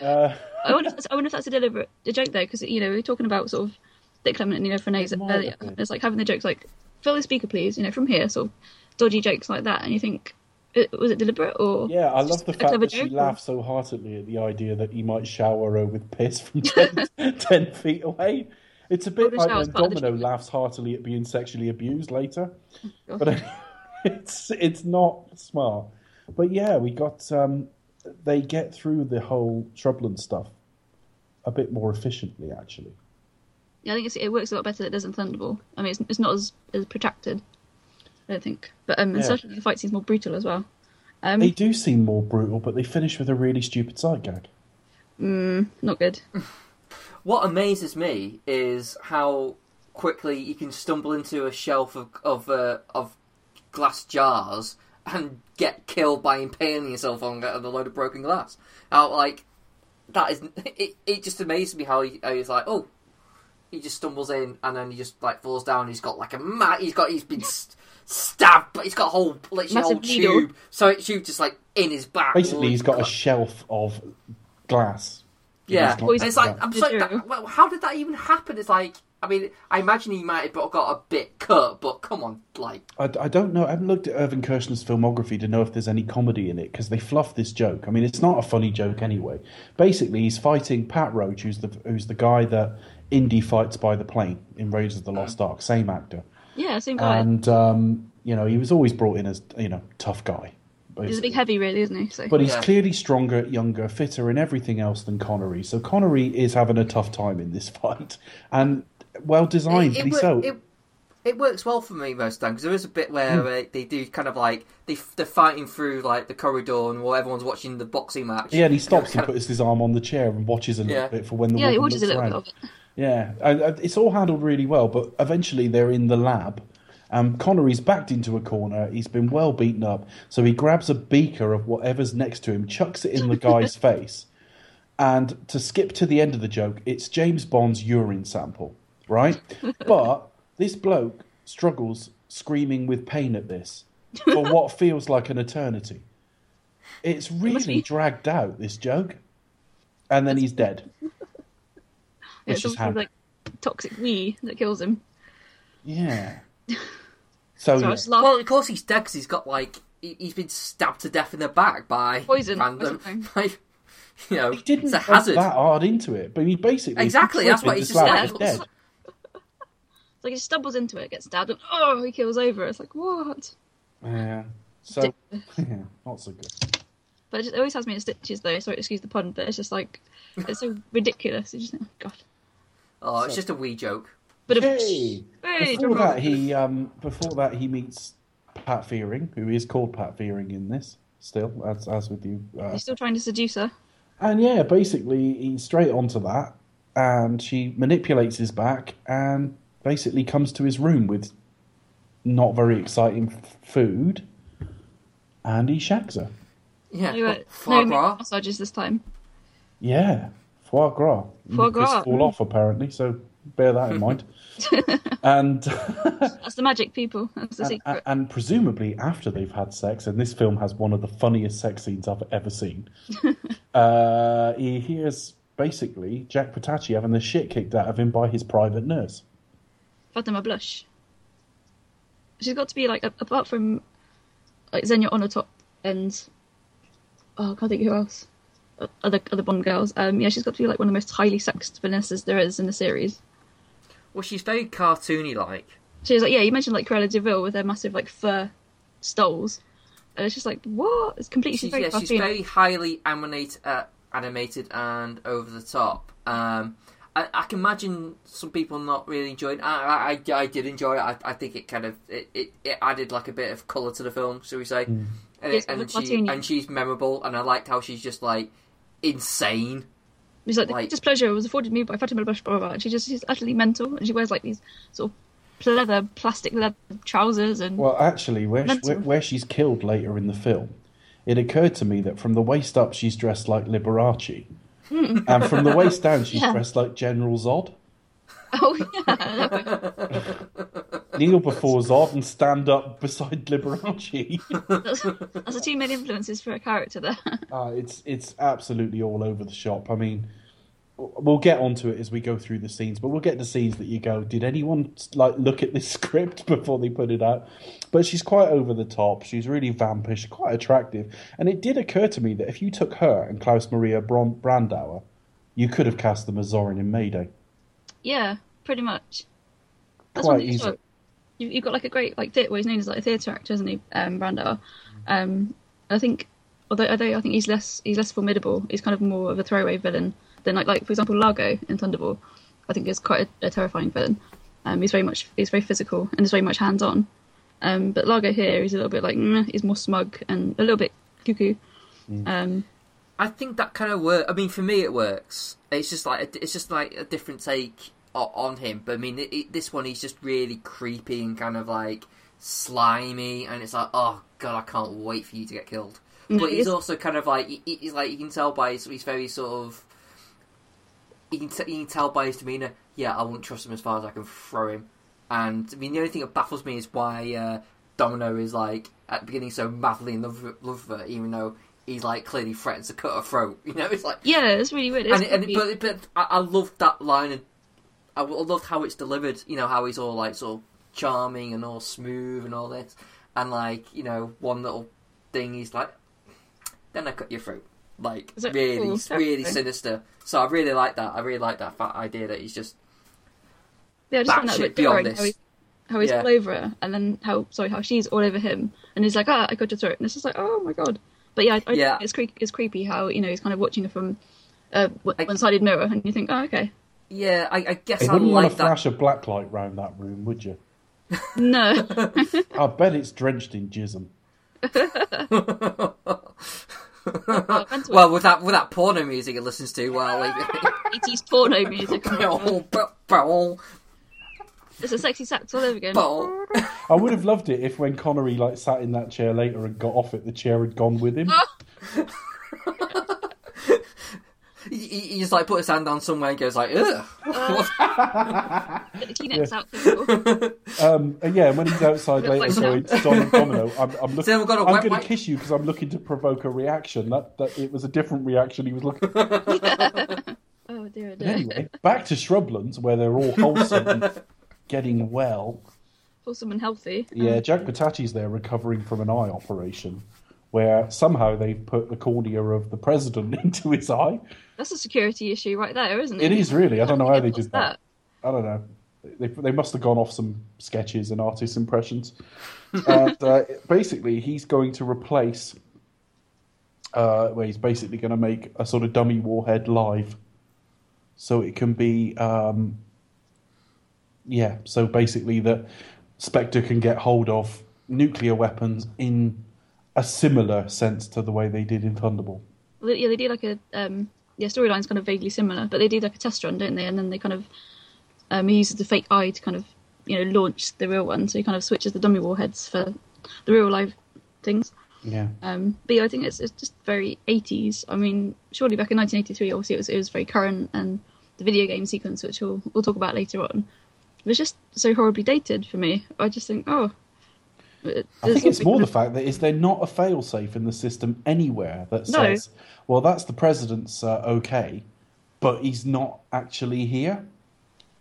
Uh, I wonder, if that's, I wonder if that's a deliberate a joke though, because you know we were talking about sort of Dick Clement and Ian La Frenais It might earlier. It's like having the jokes like fill the speaker, please. You know, from here, sort of dodgy jokes like that, and you think, uh, was it deliberate or? yeah, I love the fact clever that she laughs so heartily at the idea that he might shower her with piss from <laughs> 10, <laughs> 10 feet away. It's a bit like when part of the Domino laughs heartily at being sexually abused later. God. But <laughs> it's it's not smart. But yeah, we got um, they get through the whole Shrubland stuff a bit more efficiently, actually. Yeah, I think it's, it works a lot better than it does in Thunderball. I mean, it's, it's not as, as protracted, I don't think. But um, and Yeah. certainly the fight seems more brutal as well. Um, They do seem more brutal, but they finish with a really stupid side gag. not good. <laughs> What amazes me is how quickly you can stumble into a shelf of of uh, of glass jars and get killed by impaling yourself on a load of broken glass. How like that is <laughs> it? It just amazes me how, he, how he's like, oh, he just stumbles in and then he just like falls down. He's got like a mat. He's got he's been st- stabbed, but he's got a whole literally a whole needle. tube. So it tube just like in his back. Basically, he's got a shelf of glass. Yeah, He's Poison. it's like I'm just like, that, well, how did that even happen? It's like, I mean, I imagine he might have got a bit cut, but come on, like, I, I don't know. I haven't looked at Irvin Kershner's filmography to know if there's any comedy in it because they fluff this joke. I mean, it's not a funny joke anyway. Basically, he's fighting Pat Roach, who's the who's the guy that Indy fights by the plane in Raiders of the Lost Ark. Same actor, Yeah, same guy. and um, you know he was always brought in as you know tough guy. He's a basically. big heavy, really, isn't he? So But he's Yeah. clearly stronger, younger, fitter, and everything else than Connery. So Connery is having a tough time in this <laughs> fight, and well designed. it, but wor- so it, it works well for me most times because there is a bit where Hmm. uh, they do kind of like they they're fighting through like the corridor and while everyone's watching the boxing match. yeah, and he stops and Kind of- puts his arm on the chair and watches a little Yeah. bit for when the yeah, he woman watches a little around. bit. Yeah, and, uh, it's all handled really well, but eventually they're in the lab. Um, Connery's backed into a corner. He's been well beaten up, so he grabs a beaker of whatever's next to him, chucks it in the guy's <laughs> face, and to skip to the end of the joke, it's James Bond's urine sample, right? <laughs> but this bloke struggles, screaming with pain at this for <laughs> what feels like an eternity. It's really be. dragged out this joke, and then he's dead. Yeah, <laughs> It's it's just like toxic wee that kills him. Yeah. So, So yeah. laugh. Well, of course he's dead because he's got like he, he's been stabbed to death in the back by Poison random, something. like, you know, he didn't it's a hazard. that hard into it, but he basically Exactly, that's slipped what he's just slap, dead. dead. It's like he stumbles into it, gets stabbed, and oh, he kills over. It's like what? Yeah. So <laughs> yeah, not so good. But it, just, it always has me in stitches, though. Sorry, excuse the pun, but it's just like it's so <laughs> ridiculous. You just oh god. Oh, it's just a wee joke. But Hey, hey, before that he um before that he meets Pat Fearing, who is called Pat Fearing in this still, as as with you. Uh, he's still trying to seduce her. and yeah, basically he's straight onto that, and she manipulates his back and basically comes to his room with not very exciting f- food, and he shags her. Yeah, No, what, foie no gras. massages this time. Yeah, foie gras. Foie gras, fall off apparently. So Bear that in mind. <laughs> and That's the magic, people. That's the and, secret. and presumably after they've had sex, and this film has one of the funniest sex scenes I've ever seen. <laughs> uh, he hears basically Jack Petachi having the shit kicked out of him by his private nurse. Fatima Blush. She's got to be like, a- apart from like Xenia Onatopp and oh, I can't think who else. Other other Bond girls. Um, yeah, she's got to be like one of the most highly sexed Vanessas there is in the series. Well, she's very cartoony like. She's like, yeah, you mentioned like Cruella de Vil with their massive like fur stoles, and it's just like what? It's completely She's, very yeah, she's very highly animate, uh, animated and over the top. Um, I, I can imagine some people not really enjoying. I, I, I did enjoy it. I, I think it kind of it, it, it added like a bit of colour to the film, shall we say? Mm. And, Yes, and she and she's memorable, and I liked how she's just like insane. She's like, the like- greatest pleasure was afforded me by Fatima Blush, blah, blah, blah. And she just she's utterly mental, and she wears like these sort of leather, plastic leather trousers, and Well, actually, where, she, where, where she's killed later in the film, it occurred to me that from the waist up she's dressed like Liberace, and from the waist down she's Yeah. dressed like General Zod. oh yeah, <laughs> Kneel before Zod and stand up beside Liberace. that's, that's the two main influences for a character there. Uh, it's it's absolutely all over the shop. I mean, we'll get onto it as we go through the scenes, but we'll get to scenes that you go, did anyone like look at this <laughs> script before they put it out? But she's quite over the top. She's really vampish, quite attractive, and it did occur to me that if you took her and Klaus Maria Brandauer, you could have cast them as Zorin in Mayday. yeah, pretty much. That's Quite easy. You, you've got like a great like. Well, he's known as like a theatre actor, isn't he, um, Brandauer? Um, I think, although, although I think he's less he's less formidable. He's kind of more of a throwaway villain than like like for example Largo in Thunderball. I think is quite a, a terrifying villain. Um, he's very much he's very physical and is very much hands on. Um, but Largo here is a little bit like mm, he's more smug and a little bit cuckoo. Um, I think that kind of work. I mean, for me, it works. It's just like it's just like a different take on him. But I mean, it, it, this one he's just really creepy and kind of like slimy, and it's like, oh god, I can't wait for you to get killed. But he's also kind of like he, he's like you can tell by his he's very sort of you can t- you can tell by his demeanor. Yeah, I won't trust him as far as I can throw him. And I mean, the only thing that baffles me is why uh, Domino is like at the beginning so madly in love, with- love with her, even though he's like clearly threatens to cut her throat. <laughs> You know, it's like yeah, it's really weird. It's and, it, and but but I, I loved that line and I, I loved how it's delivered. You know how he's all like sort of charming and all smooth and all this, and like you know one little thing he's like, then I cut your throat. Like it- really, oh, really sinister. So I really like that. I really like that fat idea that he's just Yeah, I just find that a bit beyond. How, he, this. how he's Yeah. all over her, and then how sorry how she's all over him, and he's like, ah, I got your throat, and it's just like, oh my god. But yeah, I, I Yeah. it's creepy. It's creepy how you know he's kind of watching her from a I- one-sided mirror, and you think, oh okay, yeah. I, I guess You I wouldn't want like to that. flash a black light round that room, would you? no, <laughs> I bet it's drenched in jism. <laughs> <laughs> mental Well, with that with that porno music he listens to, well, like, <laughs> porno music. <laughs> It's a sexy sax all over again. I would have loved it if when Connery like sat in that chair later and got off it, the chair had gone with him. <laughs> he, he he just like put his hand down somewhere and goes like, ugh. <laughs> What? Get the out, <laughs> people. Um, and yeah, and when he's outside later like going to Don Domino, I'm, I'm <laughs> looking. So we've got a I'm going to kiss you because I'm looking to provoke a reaction. That that it was a different reaction he was looking. Oh dear, oh dear. anyway, back to Shrublands where they're all wholesome and getting well. Wholesome and healthy. Yeah, Jack Petachi's there recovering from an eye operation, where somehow they've put the cornea of the president <laughs> into his eye. That's a security issue right there, isn't it? It is really. I don't know how they did that. I don't know. They, they must have gone off some sketches and artist impressions. <laughs> and uh, basically, he's going to replace. Uh, where he's basically going to make a sort of dummy warhead live, so it can be. Um, yeah, so basically that Spectre can get hold of nuclear weapons in a similar sense to the way they did in Thunderball. Well, yeah, they do like a um, yeah storyline's kind of vaguely similar, but they do like a test run, don't they? And then they kind of um, he uses the fake eye to kind of you know launch the real one, so he kind of switches the dummy warheads for the real live things. Yeah. Um, but yeah, I think it's, it's just very 80s. I mean, surely back in 1983, obviously it was it was very current and the video game sequence, which we'll we'll talk about later on, was just so horribly dated for me. I just think, oh. I think it's more the fact that is there not a failsafe in the system anywhere that No. says, well, that's the president's uh, okay, but he's not actually here.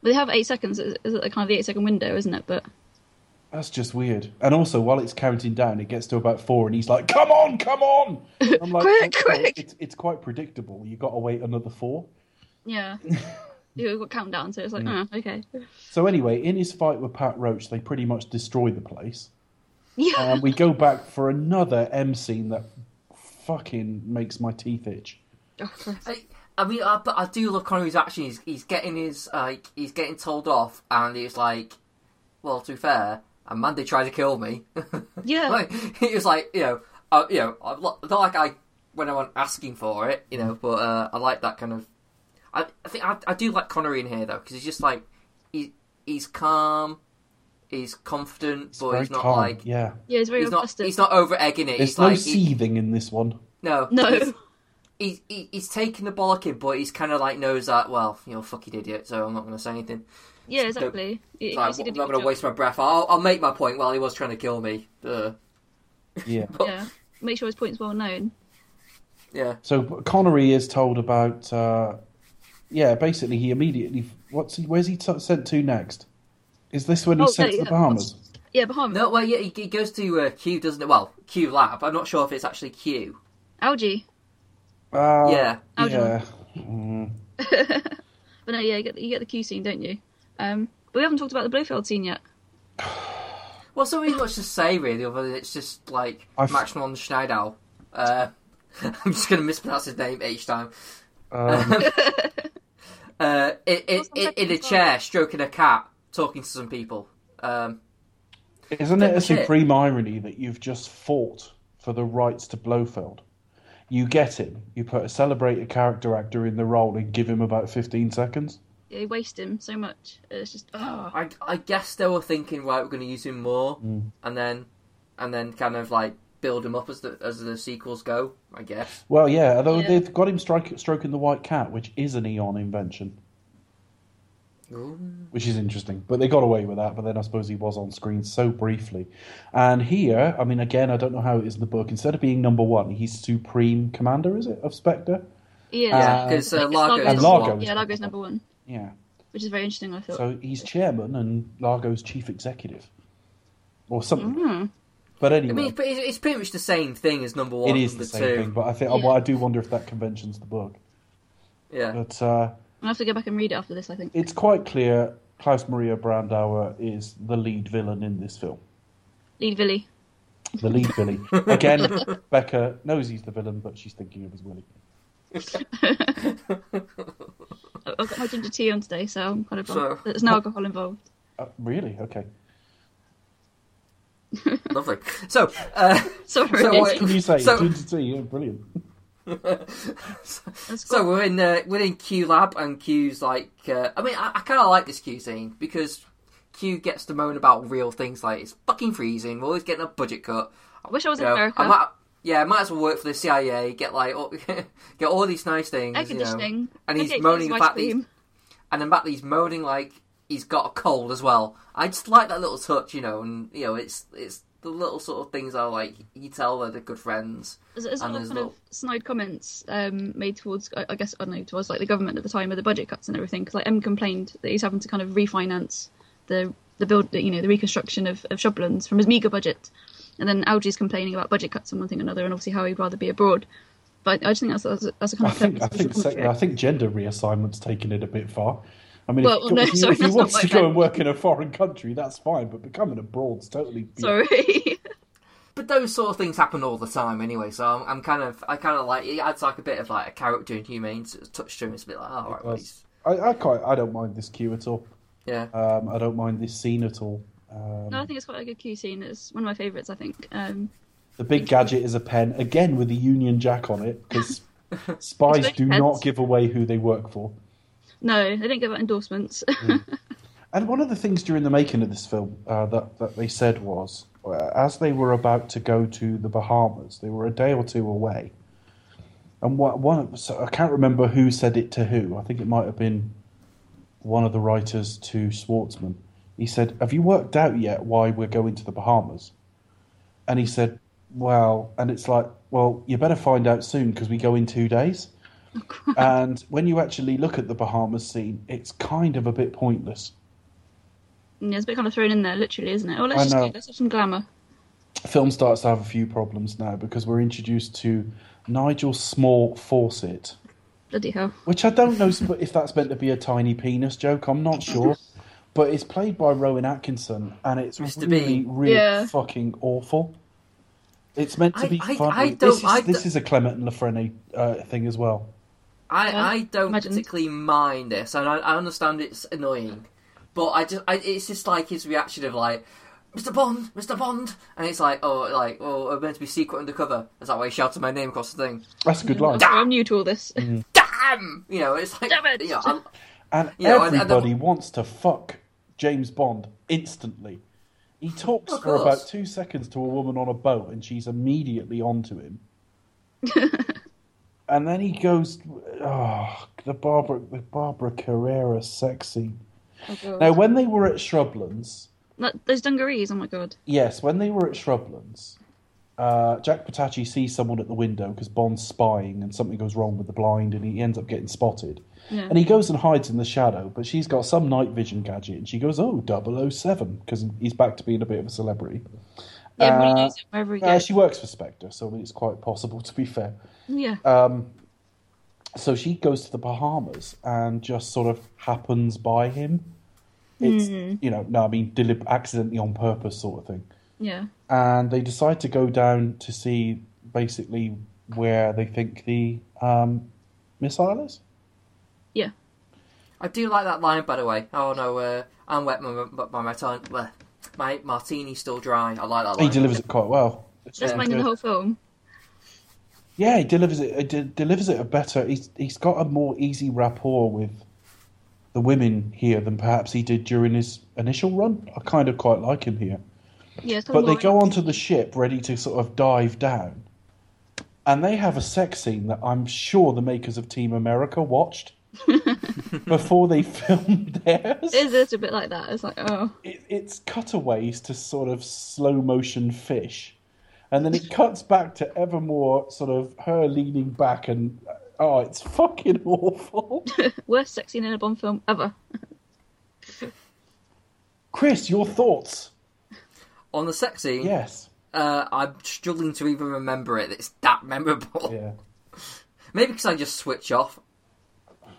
They have eight seconds. Is it kind of the eight second window, isn't it? But That's just weird. And also, while it's counting down, it gets to about four, and he's like, "Come on, come on!" <laughs> I'm like, Quick, "Oh, quick." It's, it's quite predictable. You got to wait another four. yeah, <laughs> You've got countdown, so it's like, oh, okay. So anyway, in his fight with Pat Roach, they pretty much destroy the place. Yeah, And we go back for another M scene that fucking makes my teeth itch. <laughs> I, I mean, I, but I do love Connery's action. He's, he's getting his like he's getting told off, and he's like, "Well, to be fair, Amanda tried to kill me." <laughs> yeah. like, he was like, you know, uh, you know, I'm not not like I when I went asking for it, you know, but uh, I like that kind of. I, I think I, I do like Connery in here though because he's just like he he's calm, he's confident, It's but he's not calm. like yeah. yeah, it's very he's not he's not over egging it. There's he's no like he- seething in this one. no No. He's, he's, he- he's taking the bollocking, but he's kind of like knows that well, you're a fucking idiot, so I'm not going to say anything. Yeah, exactly. He- he Like, did a I'm not going to waste my breath. I'll, I'll make my point while he was trying to kill me. Uh, Yeah. <laughs> Yeah, make sure his point's well known. yeah. So Connery is told about. Uh, yeah, basically, he immediately. What's he? Where's he t- sent to next? Is this when Oh, he's sent yeah, to the yeah. Bahamas? Yeah, Bahamas. No, well, yeah, he, he goes to uh, Q, doesn't it? Well, Q Lab. I'm not sure if it's actually Q. Algy. Uh, Yeah. Yeah. Mm. <laughs> But no, yeah, you get, you get the Q scene, don't you? Um, but we haven't talked about the Blofeld scene yet. <sighs> Well, so really much to say, really, other than it's just like I've- Maximilian Schneidau. Uh, <laughs> I'm just going to mispronounce his name each time. Um, <laughs> Uh, in, in, What's the in, in a chair, stroking a cat, talking to some people. Um, isn't it a That's it. supreme irony that you've just fought for the rights to Blofeld? You get him. You put a celebrated character actor in the role and give him about 15 seconds. Yeah, you waste him so much. It's just, oh. I, I guess they were thinking, right, we're going to use him more, and then and then kind of like build him up as the as the sequels go. I guess. Well, yeah, although Yeah. they've got him strike, stroking the white cat, which is an Eon invention, which is interesting. But they got away with that. But then I suppose he was on screen so briefly. And here, I mean, again, I don't know how it is in the book. Instead of being number one, he's supreme commander, is it, of Spectre? Yeah, Uh, Because uh, Like, Largo Largo's- And is Largo one. is- yeah, Largo's number one, Yeah. which is very interesting. I thought. So he's chairman and Largo's chief executive, or something. Mhm. But anyway, I mean, it's, it's it's pretty much the same thing as number one. it is number the same two. thing. But I think Yeah. well, I do wonder if that convention's the book. Yeah. But uh, I'll have to go back and read it after this. I think. it's quite clear Klaus Maria Brandauer is the lead villain in this film. Lead Villy. The lead villain. Again, <laughs> Becca knows he's the villain, but she's thinking of his Willie. I- <laughs> I've got my ginger tea on today, so I'm kind of. So- There's no alcohol involved. Uh, really? Okay. Lovely. So, uh, <laughs> Sorry. So What what- can you say? So- Ginger tea, yeah, brilliant. <laughs> So we're in uh, we're in Q Lab, and Q's like, uh, I mean, I, I kind of like this Q scene because Q gets to moan about real things like it's fucking freezing. We're always getting a budget cut. I wish I was You in know, America. I might, yeah, I might as well work for the CIA. Get like, all, <laughs> get all these nice things. Air you know. And he's moaning about these, and then back he's moaning like he's got a cold as well. I just like that little touch, you know, and you know, it's it's the little sort of things are like you tell that they're good friends. There's, there's a and lot of there's kind of little- snide comments um, made towards, I, I guess, I don't know, towards like the government at the time with the budget cuts and everything. Because like M complained that he's having to kind of refinance the the build, you know, the reconstruction of, of Shrublands from his meager budget, and then Algy's complaining about budget cuts and one thing and another, and obviously how he'd rather be abroad. But I just think that's that's a, that's a kind I of think I think social se- I think gender reassignment's taken it a bit far. I mean, Well, if, no, if, he- sorry, if he wants to go meant. and work in a foreign country, that's fine. But becoming abroad's totally. <laughs> beyond- Sorry. But those sort of things happen all the time anyway. So I'm, I'm kind of I kind of like it adds like a bit of like a character and humane sort of touch to him. It's a bit like, oh, all right, well, I, I quite I don't mind this cue at all. yeah. Um, I don't mind this scene at all. Um, no, I think it's quite a good Q scene. It's one of my favourites. I think. Um, the big gadget is a pen again with the Union Jack on it because <laughs> spies do very not give away who they work for. No, they didn't give out endorsements. <laughs> And one of the things during the making of this film uh, that that they said was, uh, as they were about to go to the Bahamas, they were a day or two away, and what one so I can't remember who said it to who. I think it might have been one of the writers to Schwartzman. He said, "Have you worked out yet why we're going to the Bahamas?" And he said, "Well," and it's like, "Well, you better find out soon because we go in two days." <laughs> and when you actually look at the Bahamas scene, it's kind of a bit pointless. Yeah, it's a bit kind of thrown in there, literally, isn't it? Oh, let's I just know. go, let's have some glamour. Film starts to have a few problems now because we're introduced to Nigel Small Fawcett, Bloody hell. which I don't know if that's meant to be a tiny penis joke. I'm not sure, but it's played by Rowan Atkinson, and it's Mr. really, Bean. really Yeah. fucking awful. It's meant to I- be I- funny. I this don't- is I this don't- is a Clement and La Frenais uh, thing as well. I, Yeah, I don't imagine. particularly mind this, and I, I understand it's annoying, but I just I, it's just like his reaction of like, Mr. Bond, Mr. Bond, and it's like, oh, like, oh, I'm meant to be secret undercover. Is that why he shouted my name across the thing? That's a good line. I'm, I'm new to all this. <laughs> Mm. Damn! You know, it's like, Damn it! You know, I'm- And You know, and- and everybody wants to fuck James Bond instantly. He talks Of for about two seconds to a woman on a boat, and she's immediately onto him. <laughs> and then he goes, "Oh, the Barbara, the Barbara Carrera sex scene." Oh, Now, when they were at Shrublands, those dungarees, oh my god. yes, when they were at Shrublands, uh, Jack Petachi sees someone at the window because Bond's spying, and something goes wrong with the blind, and he ends up getting spotted. Yeah. And he goes and hides in the shadow, but she's got some night vision gadget, and she goes, "Oh, 007, because he's back to being a bit of a celebrity. yeah, everybody uh, knows it wherever he Uh, she works for Spectre, so it's quite possible, to be fair. Yeah. Um, so she goes to the Bahamas and just sort of happens by him. It's you know, no, I mean, delib- accidentally on purpose, sort of thing. yeah. And they decide to go down to see basically where they think the um, missile is. Yeah. I do like that line, by the way. Oh no, uh, I'm wet, my, my, my, my, my martini's still dry. I like that line. He delivers it quite well. It's That's really mine in the whole film. Yeah, he delivers it. He de- delivers it a better. He's he's got a more easy rapport with the women here than perhaps he did during his initial run. I kind of quite like him here. Yeah, But they go onto the ship ready to sort of dive down, and they have a sex scene that I'm sure the makers of Team America watched <laughs> before they <laughs> filmed theirs. It is a bit like that. It's like, oh. it, it's cutaways to sort of slow motion fish, and then it cuts back to Evermore, sort of her leaning back and oh, it's fucking awful. <laughs> Worst sex scene in a Bond film ever. Chris, your thoughts? On the sex scene, Yes. uh, I'm struggling to even remember it. It's that memorable. Yeah. Maybe because I just switch off.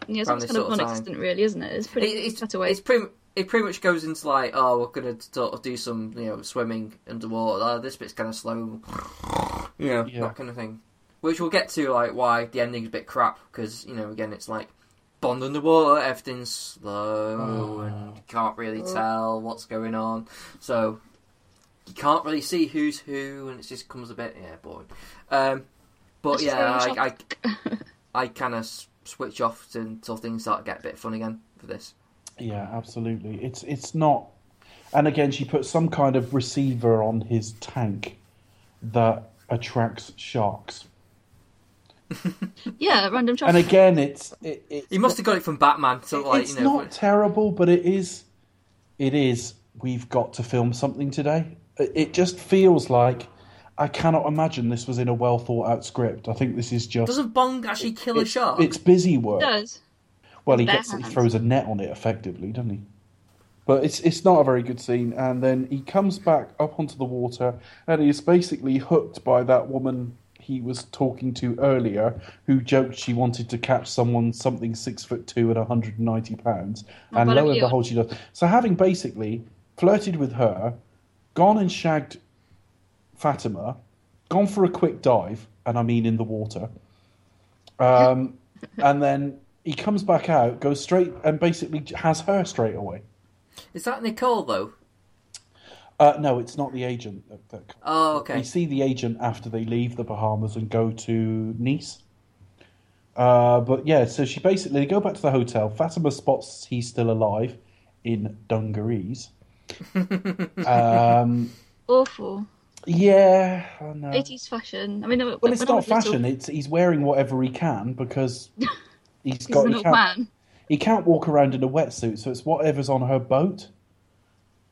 Yeah, it's Around kind this of sort of time. non-existent, really, isn't it? It's pretty It, it's, cutaway. it's pretty. It pretty much goes into like, oh, we're gonna sort of do some, you know, swimming underwater. Oh, this bit's kind of slow, you know, Yeah. that kind of thing. Which we'll get to, like, why the ending's a bit crap because you know, again, it's like Bond underwater, everything's slow, and you can't really tell what's going on. So you can't really see who's who, and it just comes a bit, yeah, boring. Um, but yeah, very I, I, <laughs> I kind of switch off to, until things start to get a bit fun again for this. Yeah, absolutely. It's it's not. And again, she puts some kind of receiver on his tank that attracts sharks. <laughs> yeah, random And again, it's it, it's He must have got it from Batman. So like, it's you know, not terrible, but it is. It is. We've got to film something today. It it just feels like I cannot imagine this was in a well thought out script. I think this is just. doesn't Bond actually kill a shark? It's busy work. It does. Well, he gets he throws a net on it effectively, doesn't he? But it's it's not a very good scene. And then he comes back up onto the water, and he is basically hooked by that woman he was talking to earlier, who joked she wanted to catch someone something six foot two and 190 pounds, Oh, and lo and behold, she does. So having basically flirted with her, gone and shagged Fatima, gone for a quick dive, and I mean in the water. Um, and then he comes back out, goes straight, and basically has her straight away. Is that Nicole though? Uh, no, it's not the agent. That, that, Oh, okay. We see the agent after they leave the Bahamas and go to Nice. Uh, but yeah, so she basically they go back to the hotel. Fatima spots he's still alive in dungarees. <laughs> um, Awful. yeah, I know. 80s fashion. I mean, Well, it's not fashion. It's he's wearing whatever he can because <laughs> he's He's got. an He can't, man. he can't walk around in a wetsuit, so it's whatever's on her boat.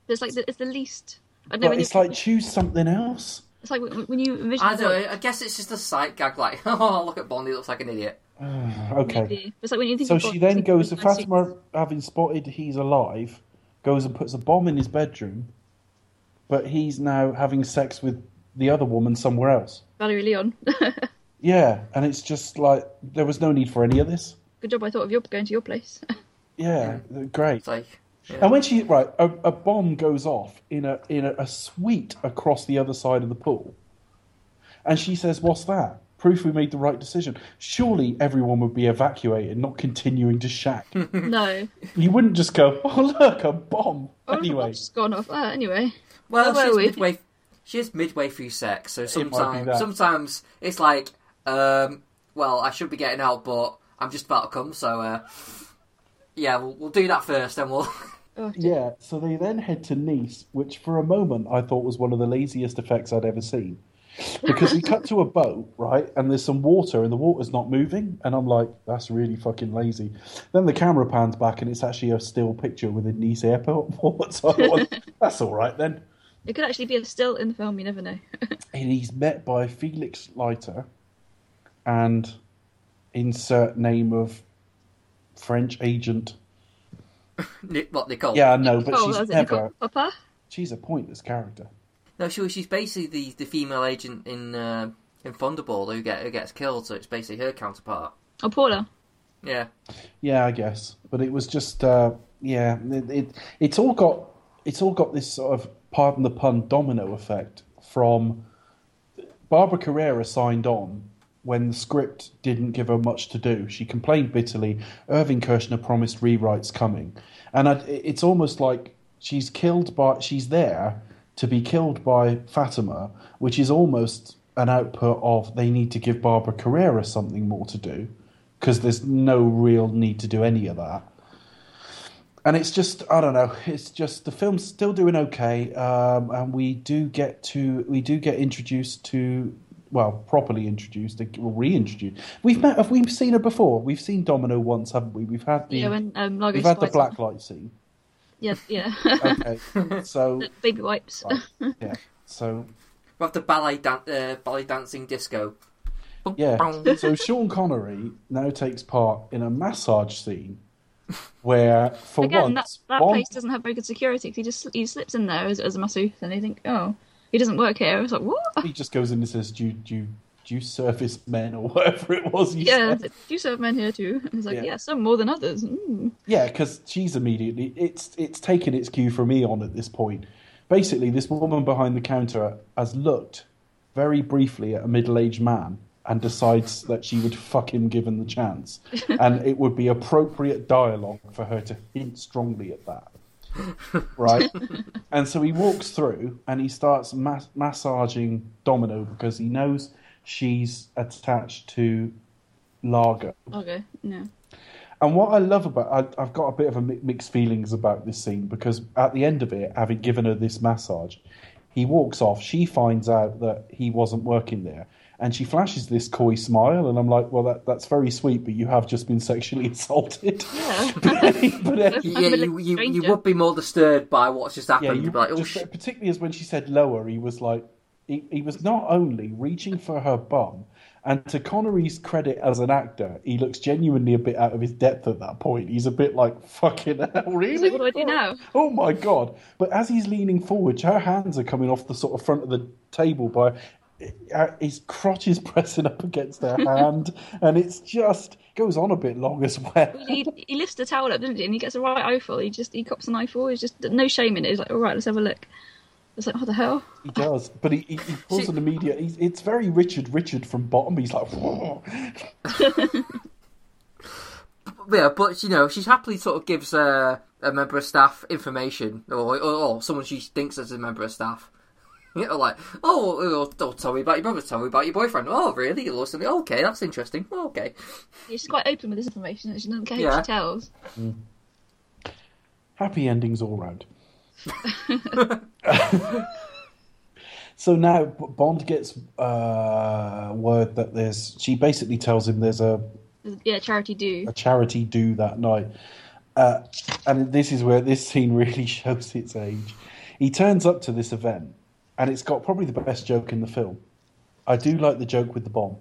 It's like the, it's the least. I know. But it's like choose something else. it's like when when you envision. I don't what- know. I guess it's just a sight gag. Like, <laughs> oh, look at Bond. He looks like an idiot. <sighs> Okay. Maybe. It's like when you think. So she then goes to of nice suits. Fatima, having spotted he's alive, goes and puts a bomb in his bedroom, but he's now having sex with the other woman somewhere else. Valerie Leon. <laughs> Yeah, and it's just like there was no need for any of this. Good job. I thought of your going to your place. <laughs> Yeah, great. It's like, yeah. And when she right, a, a bomb goes off in a in a, a suite across the other side of the pool, and she says, "What's that?" Proof we made the right decision. Surely everyone would be evacuated, not continuing to shack. <laughs> no. you wouldn't just go, "Oh look, a bomb." Oh, the anyway, bomb's just gone off. Anyway. Well, she's were we? midway. She's midway through sex, so sometimes, that. sometimes it's like, um, well, I should be getting out, but I'm just about to come, so uh, yeah, we'll, we'll do that first, then we'll. <laughs> Oh, yeah. So they then head to Nice, which for a moment I thought was one of the laziest effects I'd ever seen. because we cut to a boat, right, and there's some water, and the water's not moving, and I'm like, that's really fucking lazy. Then the camera pans back, and it's actually a still picture with a Nice airport. so I thought, that's all right then. It could actually be a still in the film. You never know. <laughs> And he's met by Felix Leiter, and insert name of French agent. <laughs> Ni- what Nicole? Yeah, I know, but she's was never. Nicole Papa? She's a pointless character. No, she, she's basically the, the female agent in uh, in Thunderball who get who gets killed, so it's basically her counterpart. Oh, Paula. Yeah, Yeah, I guess, but it was just uh, yeah, it, it it's all got it's all got this sort of pardon the pun domino effect from Barbara Carrera signed on when the script didn't give her much to do. She complained bitterly. Irvin Kershner promised rewrites coming, and I, it's almost like she's killed by she's there to be killed by Fatima, which is almost an output of they need to give Barbara Carrera something more to do because there's no real need to do any of that. And it's just, I don't know. It's just the film's still doing okay, um, and we do get to we do get introduced to, well, properly introduced, or reintroduced. We've met. Have we seen her before? We've seen Domino once, haven't we? We've had the Yeah, when um, Largo we've had the Spice- blacklight scene. Yeah, yeah. Okay, so <laughs> Baby wipes. right, yeah, so we have the ballet dan- uh, ballet dancing disco. Yeah. So Sean Connery now takes part in a massage scene where, for Again, that, once, that Bond- place doesn't have very good security 'cause he just he slips in there as, as a masseuse and they think, oh, he doesn't work here. It's like, what? he just goes in and says, "Do you, do you, do you service men or <laughs> whatever it was?" You Yeah, said. do you serve men here too? And he's like, Yeah. yeah, some more than others. Mm. Yeah, because she's immediately it's it's taken its cue from Eon at this point. Basically, this woman behind the counter has looked very briefly at a middle-aged man and decides that she would fuck him given the chance, <laughs> and it would be appropriate dialogue for her to hint strongly at that. Right, <laughs> and so he walks through and he starts mas- massaging Domino because he knows she's attached to Largo. Okay, no. And what I love about I, I've got a bit of a mi- mixed feelings about this scene because at the end of it, having given her this massage, he walks off. She finds out that he wasn't working there, and she flashes this coy smile. And I'm like, well, that that's very sweet, but you have just been sexually <laughs> assaulted. Yeah. <laughs> but uh, Yeah, you, you, you would be more disturbed by what's just happened. yeah, You'd you be like, oh, just, particularly as when she said lower, he was like, he, he was not only reaching for her bum, and to Connery's credit as an actor, he looks genuinely a bit out of his depth at that point. He's a bit like, fucking hell, <laughs> really? like, what do I do now? Oh my god! But as he's leaning forward, her hands are coming off the sort of front of the table by. Uh, His crotch is <laughs> pressing up against her hand, and it's just goes on a bit long as well. he, he lifts the towel up, doesn't he? And he gets a right eyeful. He just he cops an eyeful. He's just no shame in it. He's like, all right, let's have a look. It's like, what the hell? He does, but he, he, he pulls an immediate. He's, it's very Richard Richard from bottom. He's like, "Whoa." <laughs> Yeah, but you know, she happily sort of gives uh, a member of staff information, or, or, or someone she thinks is a member of staff. You know, like, oh, oh, oh, tell me about your brother, tell me about your boyfriend. Oh, really? You lost something? Okay, that's interesting. Okay. She's quite open with this information. She doesn't care who she tells. happy endings all round. <laughs> <laughs> so now Bond gets uh, word that there's. She basically tells him there's a Yeah, charity do. a charity do that night. Uh, and this is where this scene <laughs> really shows its age. He turns up to this event, and it's got probably the best joke in the film. I do like the joke with the bomb.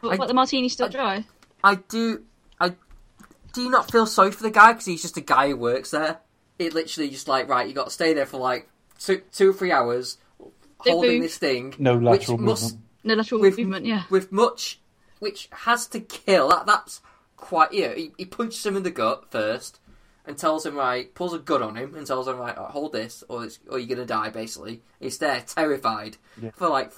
What, what, the martini still dry? I do. I do you not feel sorry for the guy because he's just a guy who works there? It literally just like right, you got to stay there for like two, two or three hours, holding move. this thing, No which lateral must movement. No lateral with movement. Yeah. with much, which has to kill. That that's quite. Yeah, he, he punches him in the gut first, and tells him right, pulls a gun on him, and tells him right, oh, hold this, or it's, or you're gonna die. Basically, he's there terrified Yeah. for like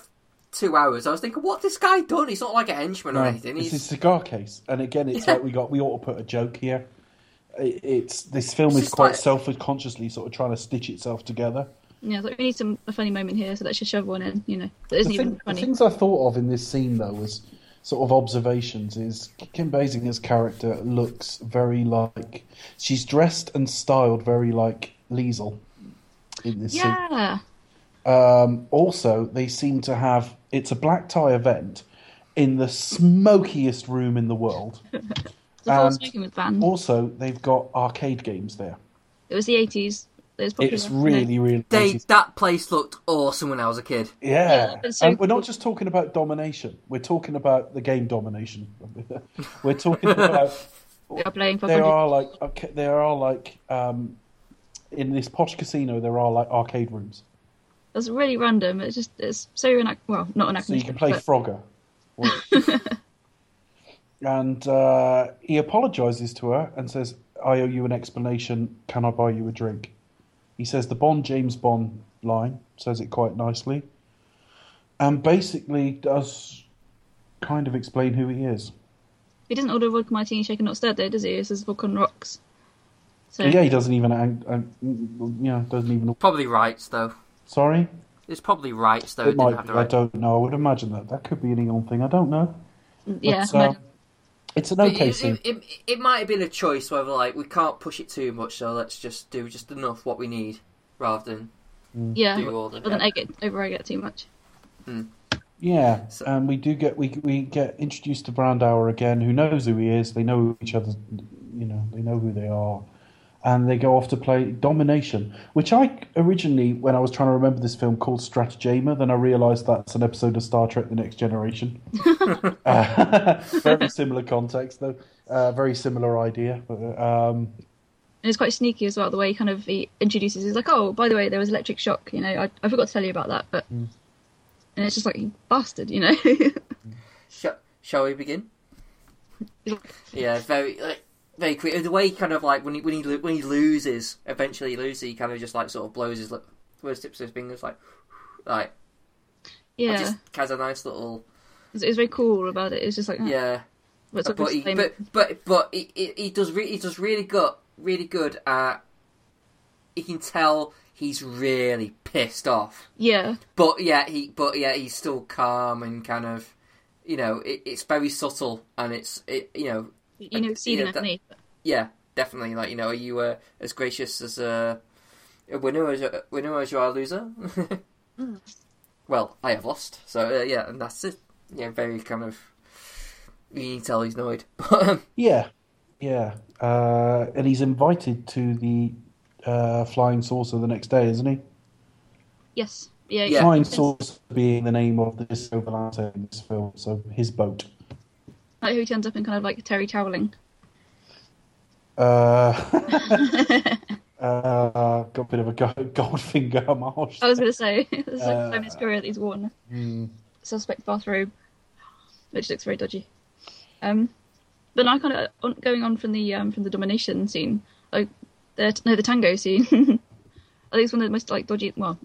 two hours. I was thinking, what this guy done? He's not like a henchman or No, anything. it's He's a cigar case, and again, it's Yeah. like we got. We ought to put a joke here. It- It's this film It's is quite like- self-consciously sort of trying to stitch itself together. Yeah, it's like we need some a funny moment here, so let's just shove one in. You know, that isn't the, even thing- the things I thought of in this scene, though, was sort of observations. Is Kim Basinger's character looks very like she's dressed and styled very like Liesel in this. Yeah, Um, also, they seem to have it's a black tie event in the smokiest room in the world. <laughs> the And. Also, they've got arcade games there. It was the eighties. It was. It's you know. really, really. they nice. that place looked awesome when I was a kid. Yeah, Yeah, so and we're cool. not just talking about domination. We're talking about the game domination. <laughs> we're talking about We are playing for there are like okay, there are like um, in this posh casino there are like arcade rooms, That's really random. It's just it's so inac- well, not so anachronistic. you can play but Frogger. <laughs> and uh, he apologizes to her and says, "I owe you an explanation. Can I buy you a drink?" He says the Bond James Bond line, says it quite nicely, and basically does kind of explain who he is. he doesn't order vodka martini shaken not stirred though, does he? It says vodka on rocks. So Yeah, he doesn't even, ang- ang- you know, doesn't even. Probably rights though. Sorry, It's probably rights though. it It didn't might have be. the I don't know. I would imagine that that could be an Eon thing. I don't know. yeah, But, I uh, mean, it's an It- okay it, scene. it, it, it might have been a choice whether like we can't push it too much, so let's just do just enough what we need rather than mm. yeah, do all the- rather than egg it over egg it too much. Hmm. Yeah, So- and we do get we we get introduced to Brandauer again, who knows who he is. They know each other, you know, they know who they are, and they go off to play Domination, which I originally, when I was trying to remember this film, called Strategema. Then I realised that's an episode of Star Trek: The Next Generation. <laughs> uh, <laughs> very similar context, though. Uh, very similar idea. But, um, And it's quite sneaky as well the way he kind of he introduces. He's like, "Oh, by the way, there was electric shock. You know, I, I forgot to tell you about that." But Mm. and it's just like you bastard, you know. <laughs> Sh- shall we begin? yeah, very like very quick. The way he kind of like when he when he lo- when he loses, eventually he loses, he kind of just like sort of blows his lip, blows tips of his fingers like like yeah, just has a nice little it's, it's very cool about it. It's just like, oh, yeah. what's uh, but he, but but but he, he, he does re- he does really good really good at he can tell he's really pissed off yeah, but yeah he but yeah he's still calm and kind of you know it, it's very subtle and it's it you know you know, seething yeah, that- underneath. yeah definitely like you know are you uh, as gracious as a, a winner as a winner as you are a loser <laughs> well I have lost so uh, yeah and that's it yeah very kind of you can tell he's annoyed <laughs> um, yeah, yeah, uh, and he's invited to the uh, flying saucer the next day, isn't he? Yes, yeah, Yeah. Flying Saucer being the name of this overlander in this film, so his boat. Like who turns up in kind of like Terry toweling. Uh, <laughs> <laughs> uh, got a bit of a go- Goldfinger homage. I was going to say, <laughs> it's like Uh, Simon's career that he's worn. Hmm. Suspect bathrobe, which looks very dodgy. Um, but now kind of going on from the um, from the domination scene, like the no the tango scene. I think it's one of the most like dodgy, well,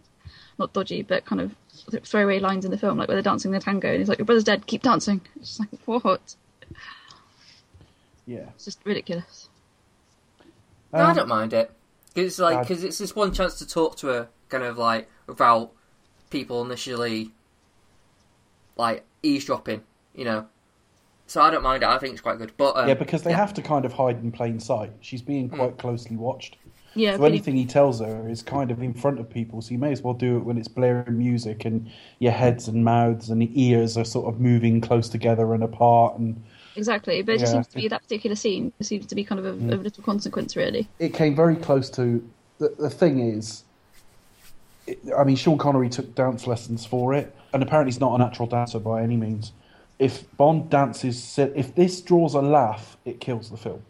not dodgy, but kind of throwaway lines in the film, like where they're dancing the tango, and he's like, "Your brother's dead, keep dancing." It's just like what? Yeah. It's just ridiculous. No, I Um, don't mind it. it's like because it's this one chance to talk to her, kind of like without people initially like eavesdropping, you know. So I don't mind it. I think it's quite good. But um, Yeah, because they yeah. have to kind of hide in plain sight. She's being Hmm. quite closely watched. Yeah, So anything he tells her is kind of in front of people, so you may as well do it when it's blaring music and your heads and mouths and ears are sort of moving close together and apart, and exactly. But it just Yeah. seems to be that particular scene seems to be kind of a, mm. of little consequence, really. it came very close to the, the thing is it, i mean sean connery took dance lessons for it and apparently he's not a natural dancer by any means if bond dances if this draws a laugh it kills the film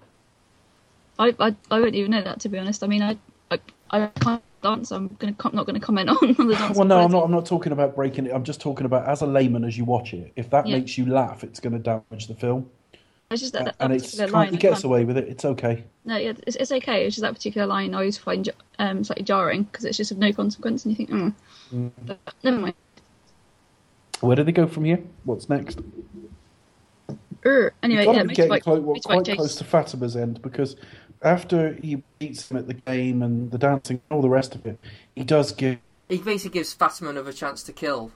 I, I, I wouldn't even know that to be honest. I mean, I, I, I can't dance. I'm gonna com- not going to comment <laughs> on the dance. well no i'm not i'm not talking about breaking it i'm just talking about as a layman as you watch it if that Yeah. makes you laugh it's going to damage the film It's just that, that, and that particular kind- line. he gets away with it it's okay No, yeah, it's, it's okay. It's just that particular line I always find um, slightly jarring because it's just of no consequence, and you think, mm. But never mind. where do they go from here what's next anyway, yeah, to be motorbike, clo- well, motorbike quite chase. close to Fatima's end because after he beats him at the game and the dancing and all the rest of it, he does give He basically gives Fatima another chance to kill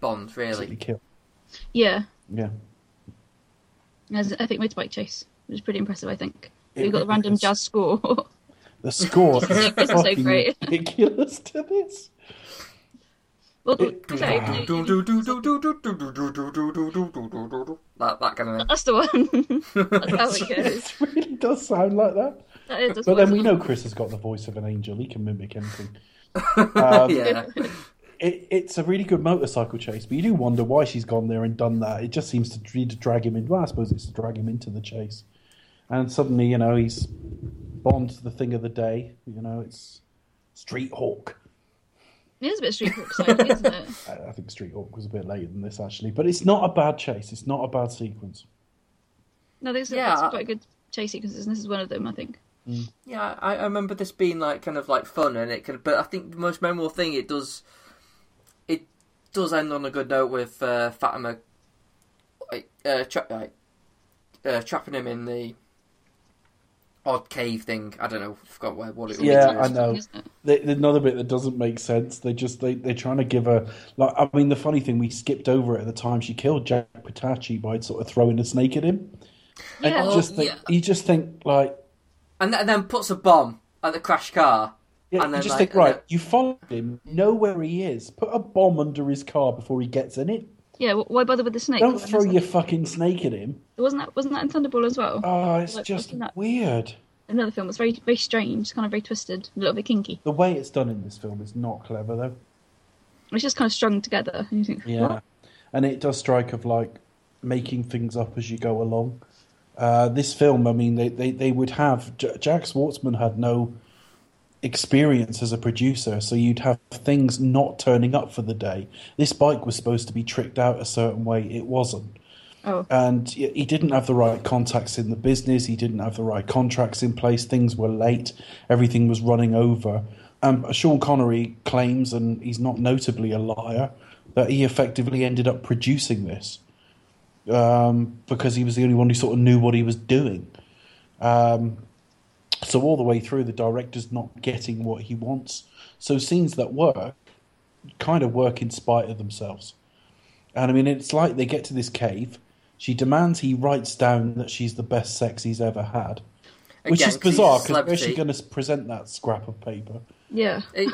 Bond. absolutely Really, kill. Yeah, Yeah. there's an epic motorbike chase, which is pretty impressive. I think It we've got the random is. jazz score. <laughs> The score This <laughs> is is so great. ridiculous to this. well, It- to be fair, you know, that that kind of. that's the one. that's how it goes. It really does sound like that. That is, that's But what then we know Chris has got the voice of an angel. He can mimic anything. <laughs> Um, yeah, it, it's a really good motorcycle chase, but you do wonder why she's gone there and done that. It just seems to, to drag him in. Well, I suppose it's to drag him into the chase. And suddenly, you know, he's Bond's the thing of the day. You know, it's Street Hawk. It is a bit street hawk style, isn't it? <laughs> I I think Street Hawk was a bit later than this, actually. But it's not a bad chase. It's not a bad sequence. No, there's, Yeah. there's quite good chase sequences, and this is one of them, I think. Yeah. I, I remember this being like kind of like fun, and it could. But I think the most memorable thing it does, it does end on a good note with uh, Fatima, like, uh, tra- like, uh, trapping him in the odd cave thing. I don't know. I Forgot where what it was. Yeah, I know. isn't? They, another bit that doesn't make sense. They just they they're trying to give her like. I mean, the funny thing we skipped over it at the time. She killed Jack Petachi by sort of throwing a snake at him. And Yeah. you just think yeah. you just think like and, th- and then puts a bomb at the crash car. Yeah, And you then, just like, think, right, then- you followed him, know where he is, put a bomb under his car before he gets in it. Yeah, wh- why bother with the snake? Don't throw there's- your fucking snake at him. Wasn't that wasn't that in Thunderball as well? Oh, it's Like, just weird. Another film. It's very very strange, kind of very twisted, a little bit kinky. The way it's done in this film is not clever, though. It's just kind of strung together, and you think, Yeah. what? And it does strike of like making things up as you go along. Uh, this film, I mean, they, they, they would have. J- Jack Schwartzman had no experience as a producer, so you'd have things not turning up for the day. This bike was supposed to be tricked out a certain way, it wasn't. Oh, and he he didn't have the right contacts in the business. He didn't have the right contracts in place. Things were late. Everything was running over. Um, Sean Connery claims, and he's not notably a liar, that he effectively ended up producing this um, because he was the only one who sort of knew what he was doing. Um, so all the way through, the director's not getting what he wants. So scenes that work kind of work in spite of themselves. And I mean, it's like they get to this cave. She demands he writes down that she's the best sex he's ever had, which Again, is 'cause he's a bizarre because where's she going to present that scrap of paper? yeah. It,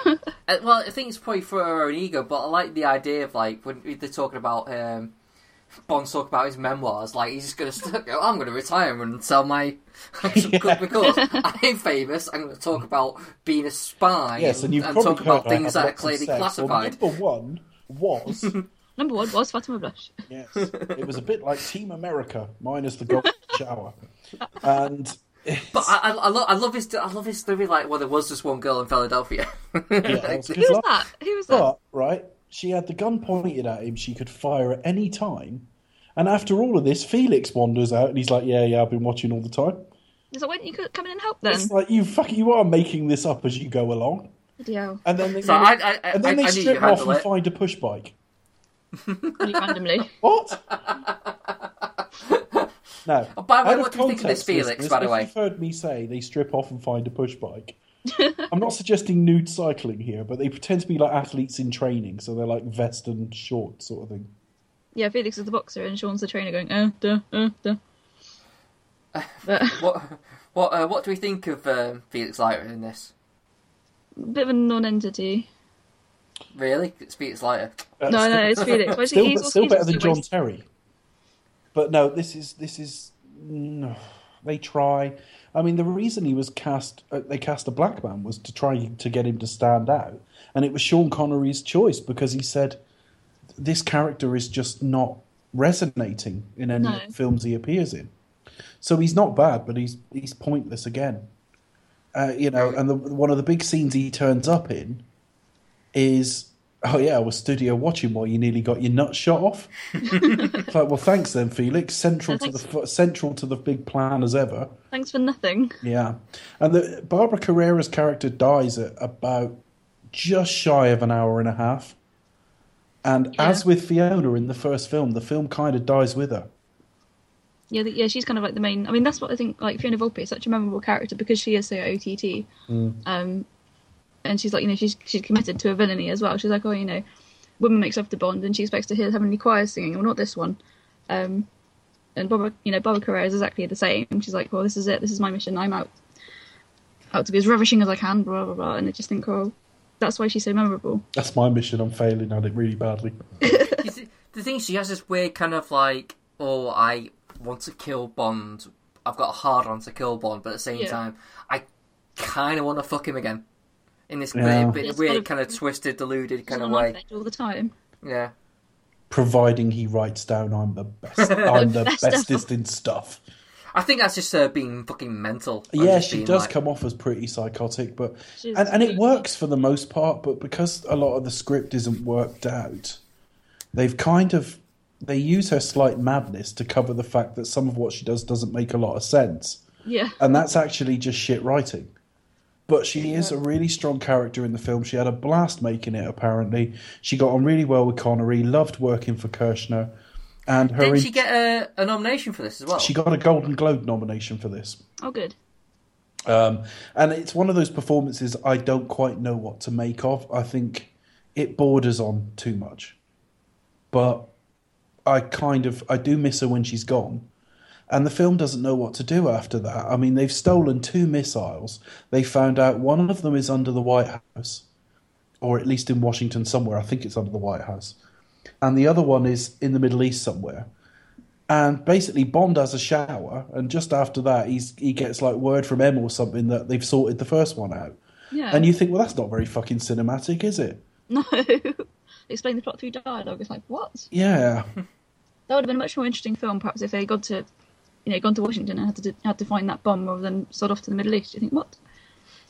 uh, well, I think it's probably for her own ego, but I like the idea of like when they're talking about um, Bond's talk about his memoirs. Like he's just going <laughs> to go, "I'm going to retire and sell my <laughs> <laughs> because I'm famous. I'm going to talk about being a spy. Yes, and you've and probably talk about heard things have that are clearly sex. Well, classified. number one was Number one was Fatima Blush. yes, it was a bit like Team America minus the golden shower, and But I, I, I, lo- I love his I love his theory. Like, well, there was just one girl in Philadelphia. yeah, that was Who was that? Who was that? But right, she had the gun pointed at him. She could fire at any time. And after all of this, Felix wanders out and he's like, "Yeah, yeah, I've been watching all the time." He's like, why didn't you come in and help then? It's like you fuck, you are making this up as you go along. Bloody hell. And then they, so I, I, I, and then I, they I strip off and it. find a push bike. Really randomly. <laughs> What? <laughs> no. Oh, by the way, out what do you think of this context, Felix, listeners, by the if way? You've heard me say they strip off and find a push bike. <laughs> I'm not suggesting nude cycling here, but they pretend to be like athletes in training, so they're like vest and shorts sort of thing. Yeah, Felix is the boxer and Sean's the trainer going, oh, duh, uh, duh. But, <laughs> What what uh, what do we think of um, Felix Leiter in this? bit of a non-entity. Really, it's Felix Leiter. Uh, No, no, it's <laughs> Felix. But Still, he's still he's better than John waste- Terry. But no, this is this is no, they try. I mean, the reason he was cast, uh, they cast a black man was to try to get him to stand out, and it was Sean Connery's choice because he said this character is just not resonating in any No. films he appears in. So he's not bad, but he's he's pointless again. Uh, you know, and the, one of the big scenes he turns up in is, oh yeah, I was studio watching while you nearly got your nuts shot off. <laughs> It's like, well, thanks then, Felix. Central Yeah, to the central to the big plan as ever. Thanks for nothing. Yeah, and the Barbara Carrera's character dies at about just shy of an hour and a half. And Yeah. as with Fiona in the first film, the film kind of dies with her. Yeah, the, yeah, she's kind of like the main. I mean, that's what I think. Like Fiona Volpe is such a memorable character because she is so OTT. Um, and she's like, you know, she's she's committed to a villainy as well. She's like, oh, you know, woman makes love to Bond, and she expects to hear heavenly choirs singing. Well, not this one. Um, and Barbara, you know, Barbara Carrera is exactly the same. She's like, well, this is it. This is my mission. I'm out, out to be as ravishing as I can. Blah blah blah. And I just think, oh, that's why she's so memorable. That's my mission. I'm failing at it really badly. <laughs> See, the thing she has this weird kind of like, oh, I want to kill Bond. I've got a hard on to kill Bond, but at the same Yeah. time, I kind of want to fuck him again. In this Yeah. weird, bit, weird kind of- of twisted, deluded kind of on way. all the time. Yeah. Providing he writes down I'm the best. <laughs> I'm the <laughs> best ever. bestest in stuff. I think that's just her being fucking mental. Yeah, she does like- come off as pretty psychotic, but She's- and, and it works for the most part. But because a lot of the script isn't worked out, they've kind of they use her slight madness to cover the fact that some of what she does doesn't make a lot of sense, Yeah. and that's actually just shit writing. But she is a really strong character in the film. She had a blast making it. Apparently, she got on really well with Connery. Loved working for Kershner, and her Didn't in- she get a, a nomination for this as well? she got a Golden Globe nomination for this. Oh, good. Um, and it's one of those performances I don't quite know what to make of. I think it borders on too much. But I kind of I do miss her when she's gone. And the film doesn't know what to do after that. I mean, they've stolen two missiles. They found out one of them is under the White House, or at least in Washington somewhere. I think it's under the White House. And the other one is in the Middle East somewhere. And basically, Bond has a shower, and just after that, he's he gets like word from M or something that they've sorted the first one out. Yeah. And you think, well, that's not very fucking cinematic, is it? No. <laughs> Explain the plot through dialogue. It's like, what? Yeah, <laughs> That would have been a much more interesting film, perhaps, if they gone to, you know, gone to Washington and had to do, had to find that bomb rather than sort off to the Middle East. You think what?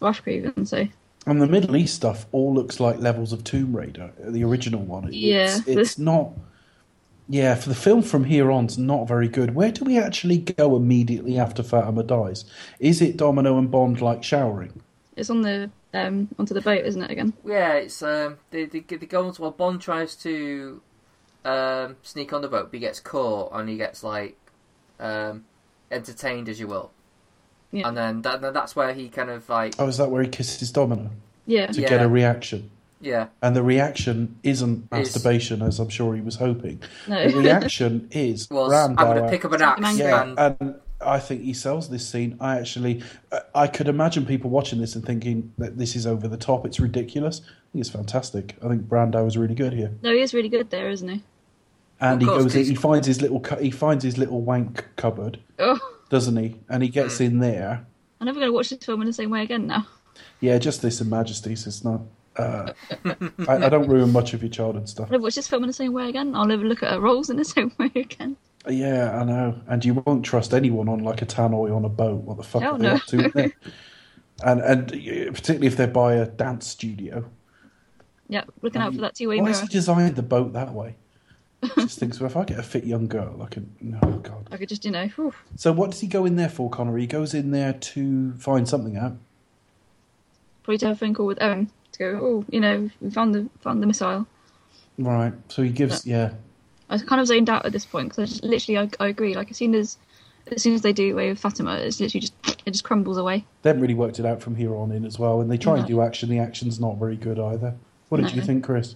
Or Africa even. So and the Middle East stuff all looks like levels of Tomb Raider, the original one. It- Yeah. it's, it's not. Yeah, for the film from here on, it's not very good. Where do we actually go immediately after Fatima dies? Is it Domino and Bond like showering? it's on the um onto the boat, isn't it? Again. Yeah, it's um, they, they they go into well. Bond tries to um, sneak on the boat, but he gets caught and he gets like um, entertained, as you will. Yeah. And then that, that's where he kind of like Oh, is that where he kisses Domino Yeah. to Yeah. get a reaction? yeah And the reaction isn't Is- masturbation, as I'm sure he was hoping. No. The <laughs> reaction is was I'm Brandauer. going to pick up an axe Yeah, and and I think he sells this scene. I actually, I- I could imagine people watching this and thinking that this is over the top. It's ridiculous. I think it's fantastic. I think Brando is really good here. No, he is really good there, isn't he? And he goes, in, he finds his little, cu- he finds his little wank cupboard, Oh, doesn't he? And he gets Hmm. in there. I'm never going to watch this film in the same way again now. Yeah, just this in Majesties. It's not. Uh, I, I don't ruin much of your childhood stuff. I'll never watch this film in the same way again. I'll never look at her roles in the <laughs> same way again. Yeah, I know. And you won't trust anyone on like a tannoy on a boat. What the fuck Hell are they no. up to? <laughs> and and particularly if they're by a dance studio. Yeah, looking out for that two-way Why mirror. has he designed the boat that way? Just thinks, well, if I get a fit young girl, I can. No, oh, God. I could just, you know, whew, So, what does he go in there for, Connery? He goes in there to find something out. probably to have a phone call with Owen to go. Oh, you know, we found the found the missile. Right. So he gives, yeah. I was kind of zoned out at this point because I just literally I, I agree. Like as soon as as soon as they do away with Fatima, it's literally just it just crumbles away. They haven't really worked it out from here on in as well. And they try and do action. The action's not very good either. What did No. you think, Chris?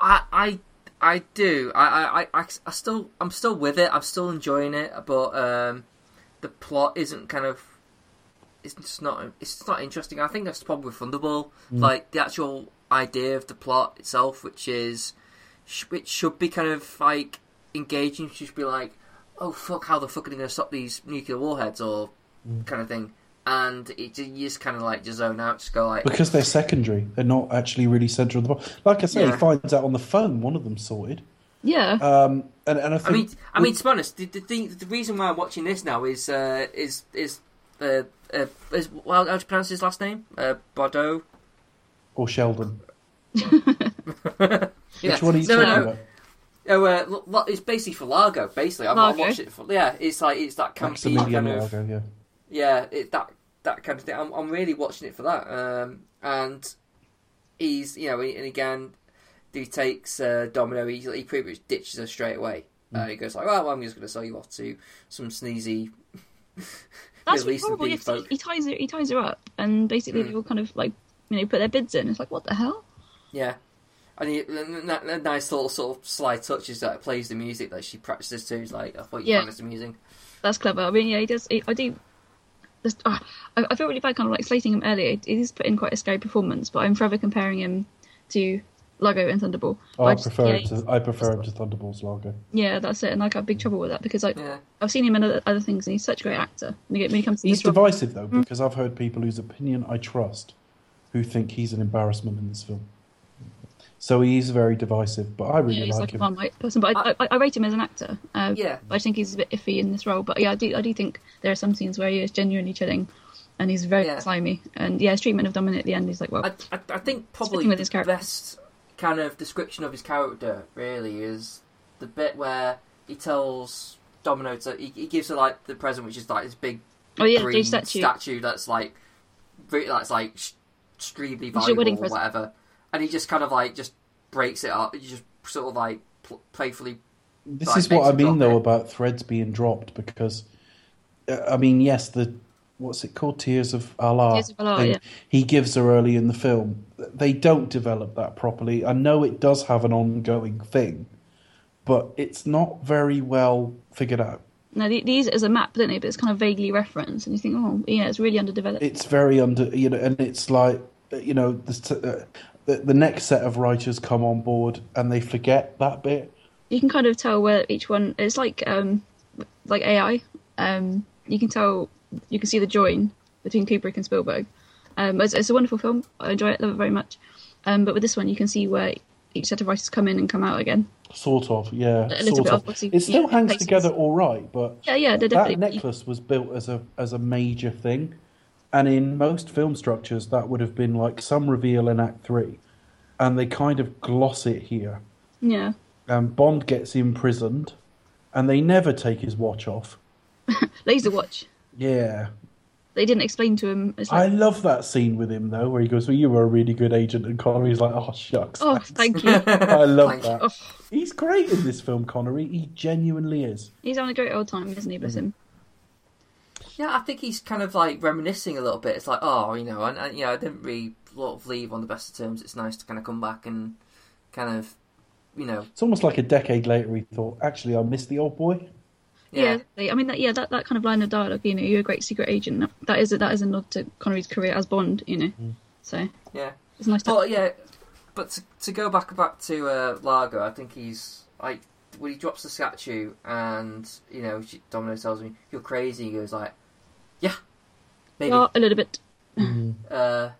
I I I do. I, I, I, I still I'm still with it. I'm still enjoying it, but um, the plot isn't kind of it's just not it's not interesting. I think that's probably with Thunderball. Like the actual idea of the plot itself, which is which should be kind of like engaging. She'd be like, "Oh fuck, how the fuck are they going to stop these nuclear warheads?" or Mm. kind of thing. And it, you just kind of like just zone out, just go like, Because they're secondary. They're not actually really central. to the plot. Like I say, Yeah. he finds out on the phone one of them sorted. Yeah. Um, and, and I I mean, I mean, to be honest, the, the, thing, the reason why I'm watching this now is uh, is is uh, uh, is well, how do you pronounce his last name? Uh, Bordeaux. or Sheldon. <laughs> Yeah. Which one are you no, talking no. about? Oh, uh, lo- lo- it's basically for Largo. Basically, I've, I've watched it for. Yeah, it's like it's that campy Maximilian kind of. Largo, yeah. Yeah, it, that that kind of thing. I'm, I'm really watching it for that. Um, and he's you know, and again, he takes uh, Domino. He, he pretty much ditches her straight away. Uh, Mm. he goes like, "Well, I'm just going to sell you off to some sneezy." <laughs> That's Middle Eastern horrible. He, he ties her. He ties her up, and basically Mm. they all kind of like you know put their bids in. It's like what the hell? Yeah. And he, and that, that nice little sort of sly touches that plays the music that she practices to. He's like, I thought you Yeah. found this amusing. That's clever. I mean, yeah, he does. He, I do. Just, ah, I, I feel really bad, kind of like slating him earlier. He he's put in quite a scary performance, but I'm forever comparing him to Largo and Thunderball. Oh, I just- prefer yeah, him to I prefer him to Thunderball's Largo. Yeah, that's it. And like, I have big trouble with that because like Yeah. I've seen him in other, other things, and he's such a great actor. When he, when he comes to He's this role- divisive though, because I've heard people whose opinion I trust who think he's an embarrassment in this film. So he is very divisive, but I really yeah, he's like like a him. Marmite person, but I, I, I rate him as an actor. Uh, Yeah. I think he's a bit iffy in this role, but yeah, I do I do think there are some scenes where he is genuinely chilling, and he's very Yeah. slimy. And yeah, his treatment of Dominic at the end is like, well, I, I, I think probably with his character. best kind of description of his character really is the bit where he tells Domino to he, he gives her like the present, which is like this big oh yeah, green the statue. that's like re- that's like extremely It's valuable wedding or present. Whatever, and he just kind of like just breaks it up. He just sort of like pl- playfully. This like, is what I mean though it. about threads being dropped because, uh, I mean, yes, the what's it called, Tears of Allah. Tears of Allah, yeah. He gives her early in the film. They don't develop that properly. I know it does have an ongoing thing, but it's not very well figured out. No, they, they use it as a map, don't they? But it's kind of vaguely referenced, and you think, oh, yeah, it's really underdeveloped. It's very under, you know, and it's like, you know, the, uh, the the next set of writers come on board and they forget that bit. you can kind of tell where each one. It's like um, like AI. Um, you can tell, you can see the join between Kubrick and Spielberg. Um, it's, it's a wonderful film. I enjoy it, love it very much. Um, but with this one, you can see where each set of writers come in and come out again. Sort of, yeah. A little bit of. obviously, It still yeah, hangs places. together all right, but Yeah, yeah, that necklace was built as a as a major thing, and in most film structures, that would have been like some reveal in Act Three, and they kind of gloss it here. Yeah, Um, Bond gets imprisoned, and they never take his watch off. <laughs> laser watch. Yeah, They didn't explain to him. It's I love that scene with him though, where he goes, "Well, you were a really good agent," and Connery's like, "Oh shucks." oh, thanks." thank <laughs> you. I love Thank that. Oh. He's great in this film, Connery. He genuinely is. He's having a great old time, isn't he? Bless him. Yeah, I think he's kind of like reminiscing a little bit. It's like, oh, you know, and, and you know, I didn't really sort of leave on the best of terms. It's nice to kind of come back and kind of, you know, It's almost like a decade later he thought, actually, I miss the old boy. yeah, Yeah, I mean, that, yeah, that, that kind of line of dialogue, you know, you're a great secret agent. That, that is a, that is a nod to Connery's career as Bond, you know. So yeah. it's nice to. But yeah, but to, to go back back to uh, Largo, I think he's like when he drops the statue and you know she, Domino tells me you're crazy. He goes like, yeah, maybe, Oh, a little bit. <laughs> uh,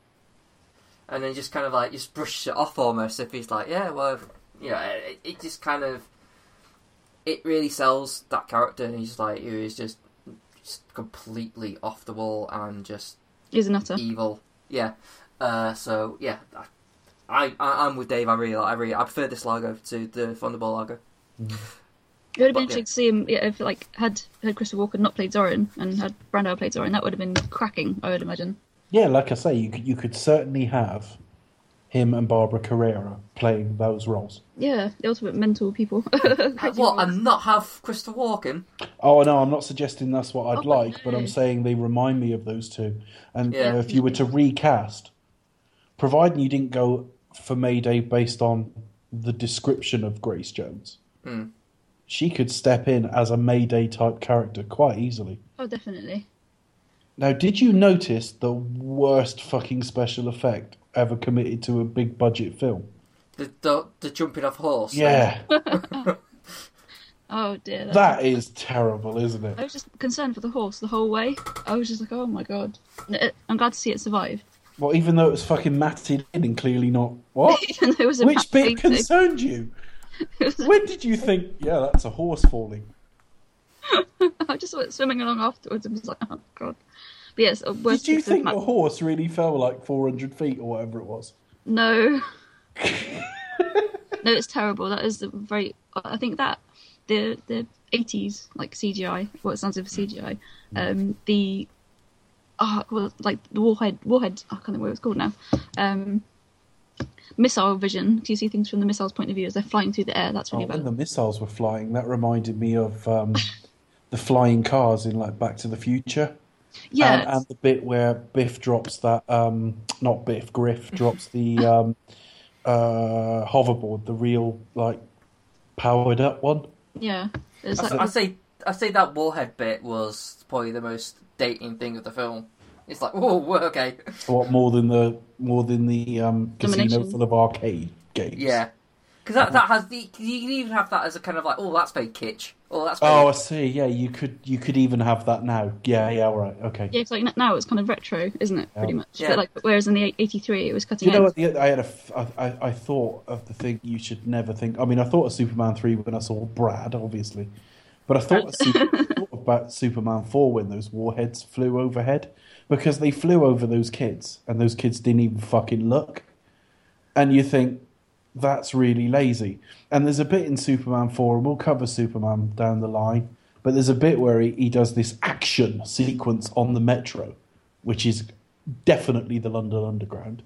and then just kind of like just brushes it off almost. If he's like, yeah, well, you know, it, it just kind of it really sells that character, and he's like who is just just completely off the wall and just He's a nutter. evil. Yeah. Uh, so yeah, I, I I'm with Dave. I really like. I really I prefer this Largo to the Thunderball Largo. It would have been But, interesting to see him yeah, if, like, had had Christopher Walken not played Zorin and had Brando played Zorin. That would have been cracking. I would imagine. Yeah, like I say, you could, you could certainly have him and Barbara Carrera playing those roles. Yeah, the ultimate mental people. <laughs> What and not have Christopher Walken? Oh no, I'm not suggesting that's what I'd Oh, like, but no. I'm saying they remind me of those two. And you Yeah. know, if you were to recast, providing you didn't go for Mayday based on the description of Grace Jones, Hmm. She could step in as a Mayday type character quite easily. oh, definitely. Now, did you notice the worst fucking special effect ever committed to a big budget film? The the, the jumping off horse. Yeah. <laughs> Oh dear. that's- That is terrible, isn't it? I was just concerned for the horse the whole way. I was just like, oh my god. Uh, I'm glad to see it survived. Well, even though it was fucking matted in and clearly not. What? <laughs> Even though it was a Which bit painting. concerned you? <laughs> When did you think, yeah, that's a horse falling? <laughs> I just went swimming along afterwards and was like, oh god. But yes, uh, Did you think ma- the horse really fell like 400 feet or whatever it was? No. <laughs> no, it's terrible. That is the very. I think that the the eighties like CGI, what it sounds like for CGI. Um, the oh, well, like the warhead, warhead. I can't remember what it's called now. Um, missile vision. Do you see things from the missile's point of view as they're flying through the air? That's Oh, really when bad. the missiles were flying, that reminded me of um, <laughs> the flying cars in like Back to the Future. yeah, And, and the bit where Biff drops that, um, not Biff, Griff <laughs> drops the um, uh, hoverboard, the real, like, powered up one. yeah. I, like, I say I say that warhead bit was probably the most dating thing of the film. It's like, whoa, whoa, okay, What more than the more than the um, casino full of arcade games? yeah, because that that has the you can even have that as a kind of like, oh, that's very kitsch. Oh, that's very, Oh, I see. Yeah, you could you could even have that now. Yeah, yeah, all right, okay. yeah, 'cause, like now it's kind of retro, isn't it? Pretty much. Yeah. But like, whereas in the '83 it was cutting You know edge. what? I had a, f- I, I- I thought of the thing you should never think. I mean, I thought of Superman three when I saw Brad, obviously, but I thought, Super, <laughs> I thought about Superman four when those warheads flew overhead because they flew over those kids and those kids didn't even fucking look, and you think that's really lazy. And there's a bit in Superman four, and we'll cover Superman down the line, but there's a bit where he, he does this action sequence on the metro, which is definitely the London Underground.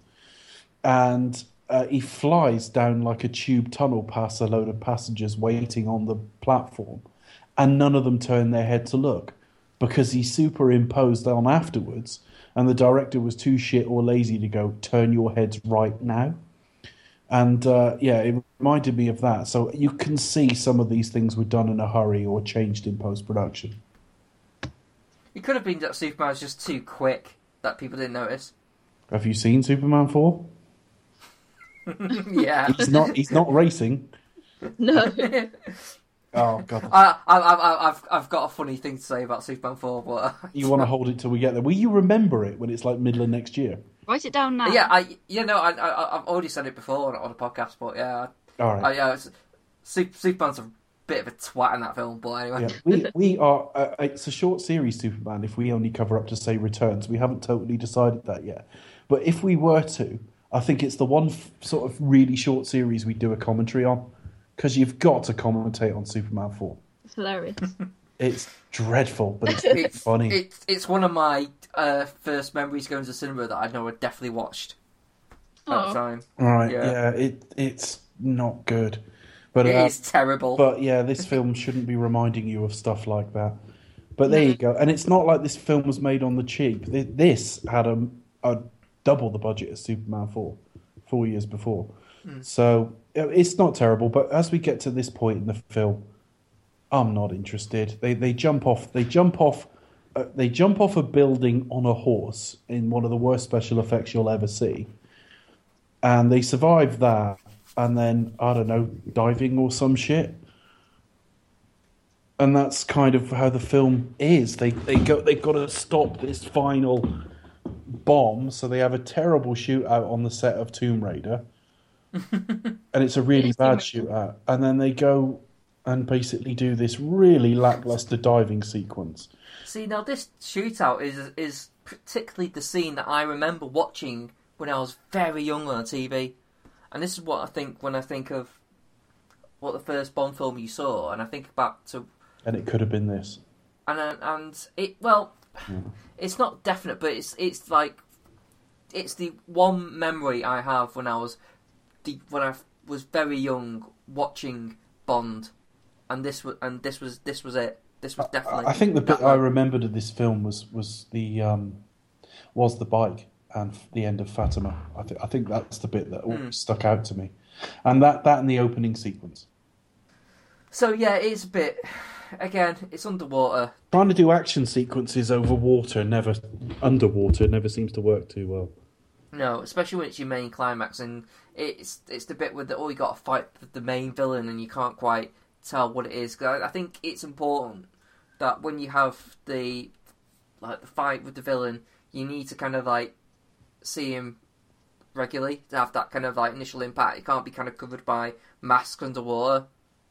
And uh, he flies down like a tube tunnel past a load of passengers waiting on the platform, and none of them turn their head to look because he superimposed on afterwards, and the director was too shit or lazy to go turn your heads right now. And uh, yeah, it reminded me of that. So you can see some of these things were done in a hurry or changed in post production. it could have been that Superman was just too quick that people didn't notice. Have you seen Superman four? <laughs> yeah, He's not. He's not racing. <laughs> No. <laughs> Oh god. I, I, I, I've I've got a funny thing to say about Superman four, but <laughs> You want to hold it till we get there. Will you remember it when it's like middle of next year? Write it down now. yeah, I you know I, I I've already said it before on, on a podcast, but yeah, All right. I, yeah, it's, Super, Superman's a bit of a twat in that film, but anyway. yeah, we we are. Uh, it's a short series, Superman. If we only cover up to say returns, we haven't totally decided that yet. But if we were to, I think it's the one f- sort of really short series we do a commentary on because you've got to commentate on Superman four. It's hilarious. <laughs> It's dreadful, but it's It's funny. It's it's one of my uh, first memories going to cinema that I know I definitely watched at the time. right? yeah. Yeah. it it's not good, but It uh, is terrible. But yeah, this film shouldn't be reminding you of stuff like that. But there you go. And it's not like this film was made on the cheap. This had a, a double the budget as Superman 4, four years before. So uh, it's not terrible. But as we get to this point in the film, I'm not interested. They they jump off. They jump off. Uh, they jump off a building on a horse in one of the worst special effects you'll ever see, and they survive that. And then I don't know, diving or some shit and that's kind of how the film is. They they go they've got to stop this final bomb, so they have a terrible shootout on the set of Tomb Raider, <laughs> and it's a really bad shootout. And then they go and basically do this really lackluster diving sequence. See, now this shootout is is particularly the scene that I remember watching when I was very young on TV, and this is what I think when I think of what the first Bond film you saw, and I think back to And it could have been this. and uh, and it well, it's not definite, but it's it's like it's the one memory I have when I was the, when I was very young watching Bond, and this was and this was this was it. This was definitely. I think the bit I remembered of this film was was the um, was the bike and the end of Fatima. I think I think that's the bit that always stuck out to me, and that that and the opening sequence. So yeah, it's a bit. Again, it's underwater. Trying to do action sequences over water never underwater never seems to work too well. No, especially when it's your main climax, and it's it's the bit where the, oh you got to fight the- the main villain, and you can't quite tell what it is. 'Cause I, I think it's important that when you have the like the fight with the villain, you need to kind of like see him regularly to have that kind of like initial impact. It can't be kind of covered by masks underwater.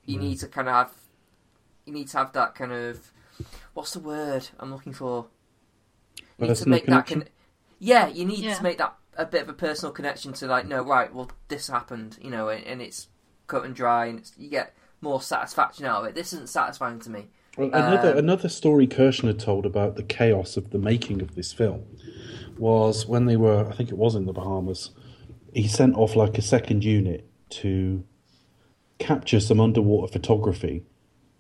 You need to kind of have you need to have that kind of what's the word I'm looking for? You need to Personal make that connection? con- yeah, you need Yeah. to make that a bit of a personal connection to like no right, well this happened, you know, and, and it's cut and dry, and it's, you get more satisfaction out of it. This isn't satisfying to me. Well, Another Um, another story Kershner told about the chaos of the making of this film was when they were, I think it was in the Bahamas. He sent off like a second unit to capture some underwater photography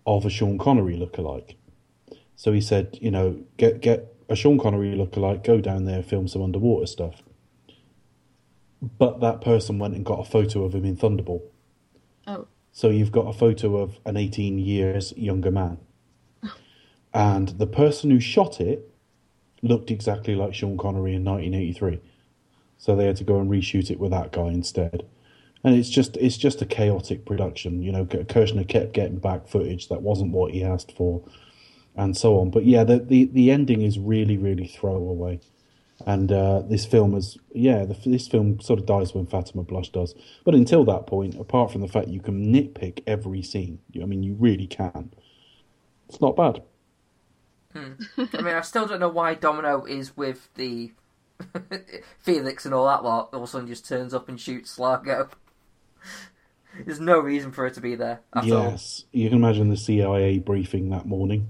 of a Sean Connery lookalike. So he said, you know, get get a Sean Connery lookalike, go down there, film some underwater stuff. But that person went and got a photo of him in Thunderball. Oh, So you've got a photo of an 18 years younger man. Oh. And the person who shot it looked exactly like Sean Connery in 1983. So they had to go and reshoot it with that guy instead. And it's just it's just a chaotic production. You know, Kershner kept getting back footage that wasn't what he asked for, and so on. But yeah, the the, the ending is really really throwaway. And uh, this film is, yeah, the, this film sort of dies when Fatima Blush does. But until that point, apart from the fact you can nitpick every scene, you- I mean, you really can. It's not bad. I mean, I still don't know why Domino is with the <laughs> Felix and all that lot. All of a sudden, just turns up and shoots Largo. <laughs> There's no reason for her to be there at all. yes, you can imagine the CIA briefing that morning.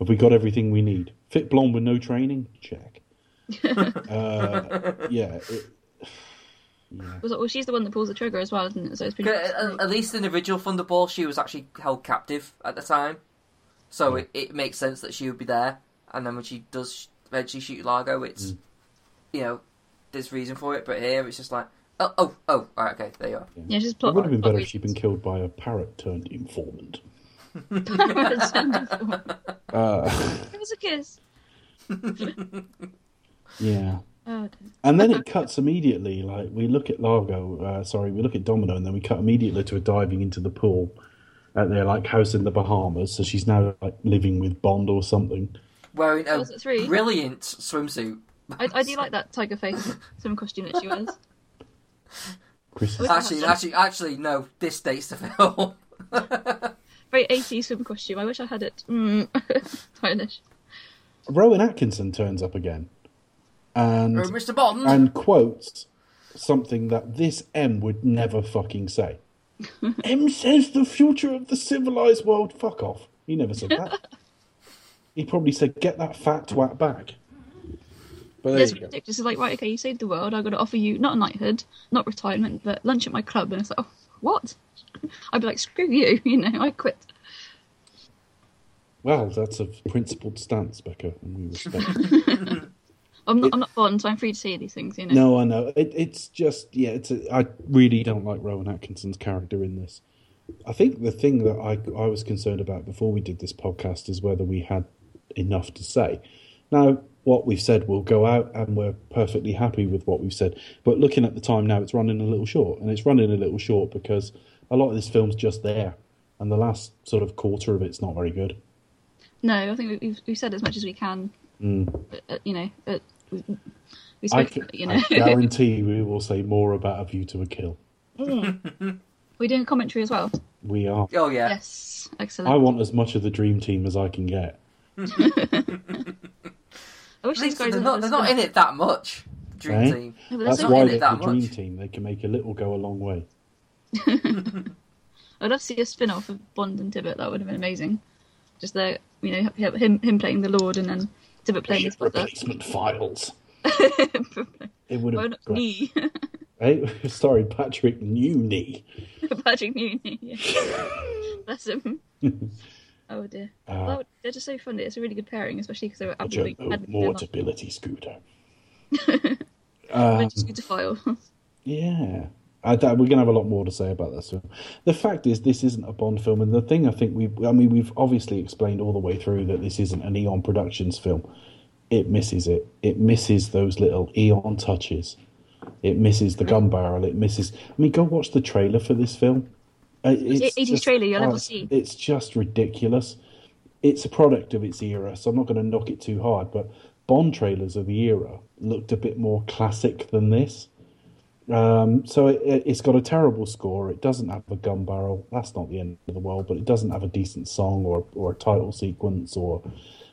Have we got everything we need? Fit blonde with no training? Check. <laughs> uh, yeah, it, yeah. was it, well, she's the one that pulls the trigger as well, isn't it? So it's pretty. At, at least in the original Thunderball, she was actually held captive at the time, so it, it makes sense that she would be there. And then when she does eventually shoot Largo, it's you know there's reason for it. But here, it's just like oh oh oh right, okay there you are. yeah, she's It plot. would have been better plot if she'd been killed by a parrot turned informant. reasons. <laughs> Uh, <laughs> it was a kiss. Yeah. Oh, dear. And then it cuts immediately. Like we look at Largo, uh, sorry, we look at Domino, and then we cut immediately to her diving into the pool at their like house in the Bahamas. So she's now like living with Bond or something. Wearing a Was it three? brilliant swimsuit. I, I do like that tiger face swim costume that she wears. Chris, Actually, actually, actually, no. This dates the film. <laughs> Very 80s swim costume. I wish I had it. Mm. <laughs> Stylish. Rowan Atkinson turns up again, and Oh, Mr. Bond. and quotes something that this M would never fucking say. <laughs> M says the future of the civilized world. Fuck off. He never said that. <laughs> he probably said, "Get that fat twat back." But there It's you go. It's like, right, okay, you saved the world. I'm going to offer you not a knighthood, not retirement, but lunch at my club. And it's like, oh, what? <laughs> I'd be like, screw you, you know, I quit. Well, that's a principled stance, Becca, and we respect. I'm not, I'm not Bond, so I'm free to say these things, you know. no, I know. It, it's just, yeah, it's. A, I really don't like Rowan Atkinson's character in this. I think the thing that I I was concerned about before we did this podcast is whether we had enough to say. Now, what we've said will go out, and we're perfectly happy with what we've said. But looking at the time now, it's running a little short, and it's running a little short because a lot of this film's just there, and the last sort of quarter of it's not very good. No, I think we've, we've said as much as we can. But, uh, you know, we, we I, spoke, you know. I <laughs> guarantee we will say more about A View to a Kill. We're doing commentary as well. We are. oh yeah. Yes, excellent. I want as much of the dream team as I can get. <laughs> I wish At these least guys they're not, they're not in it that much. Dream Eh? Team. No, but That's so why in they're that the dream team. They can make a little go a long way. <laughs> I'd love to see a spin off of Bond and Tibbett. That would have been amazing. Just the, you know, him him playing the Lord and then Playing his Ship replacement files. <laughs> It would have not been great. knee. Hey, sorry, Patrick Newny. Patrick Newny. Yeah. Bless him. <laughs> oh dear. Uh, Well, they're just so funny. It's a really good pairing, especially because they were a absolutely Joe admirably Mortability scooter. <laughs> um, just good to file. Yeah. I, we're going to have a lot more to say about this film. The fact is, this isn't a Bond film, and the thing I think we, I mean, we've obviously explained all the way through that this isn't an Eon Productions film. It misses it. It misses those little Eon touches. It misses the gun barrel. It misses. I mean, go watch the trailer for this film. Uh, It's 80s trailer, you'll never see. It's just ridiculous. It's a product of its era, so I'm not going to knock it too hard. But Bond trailers of the era looked a bit more classic than this. Um, so it, it- it's got a terrible score. It doesn't have a gun barrel. That's not the end of the world, but it doesn't have a decent song or or a title sequence, or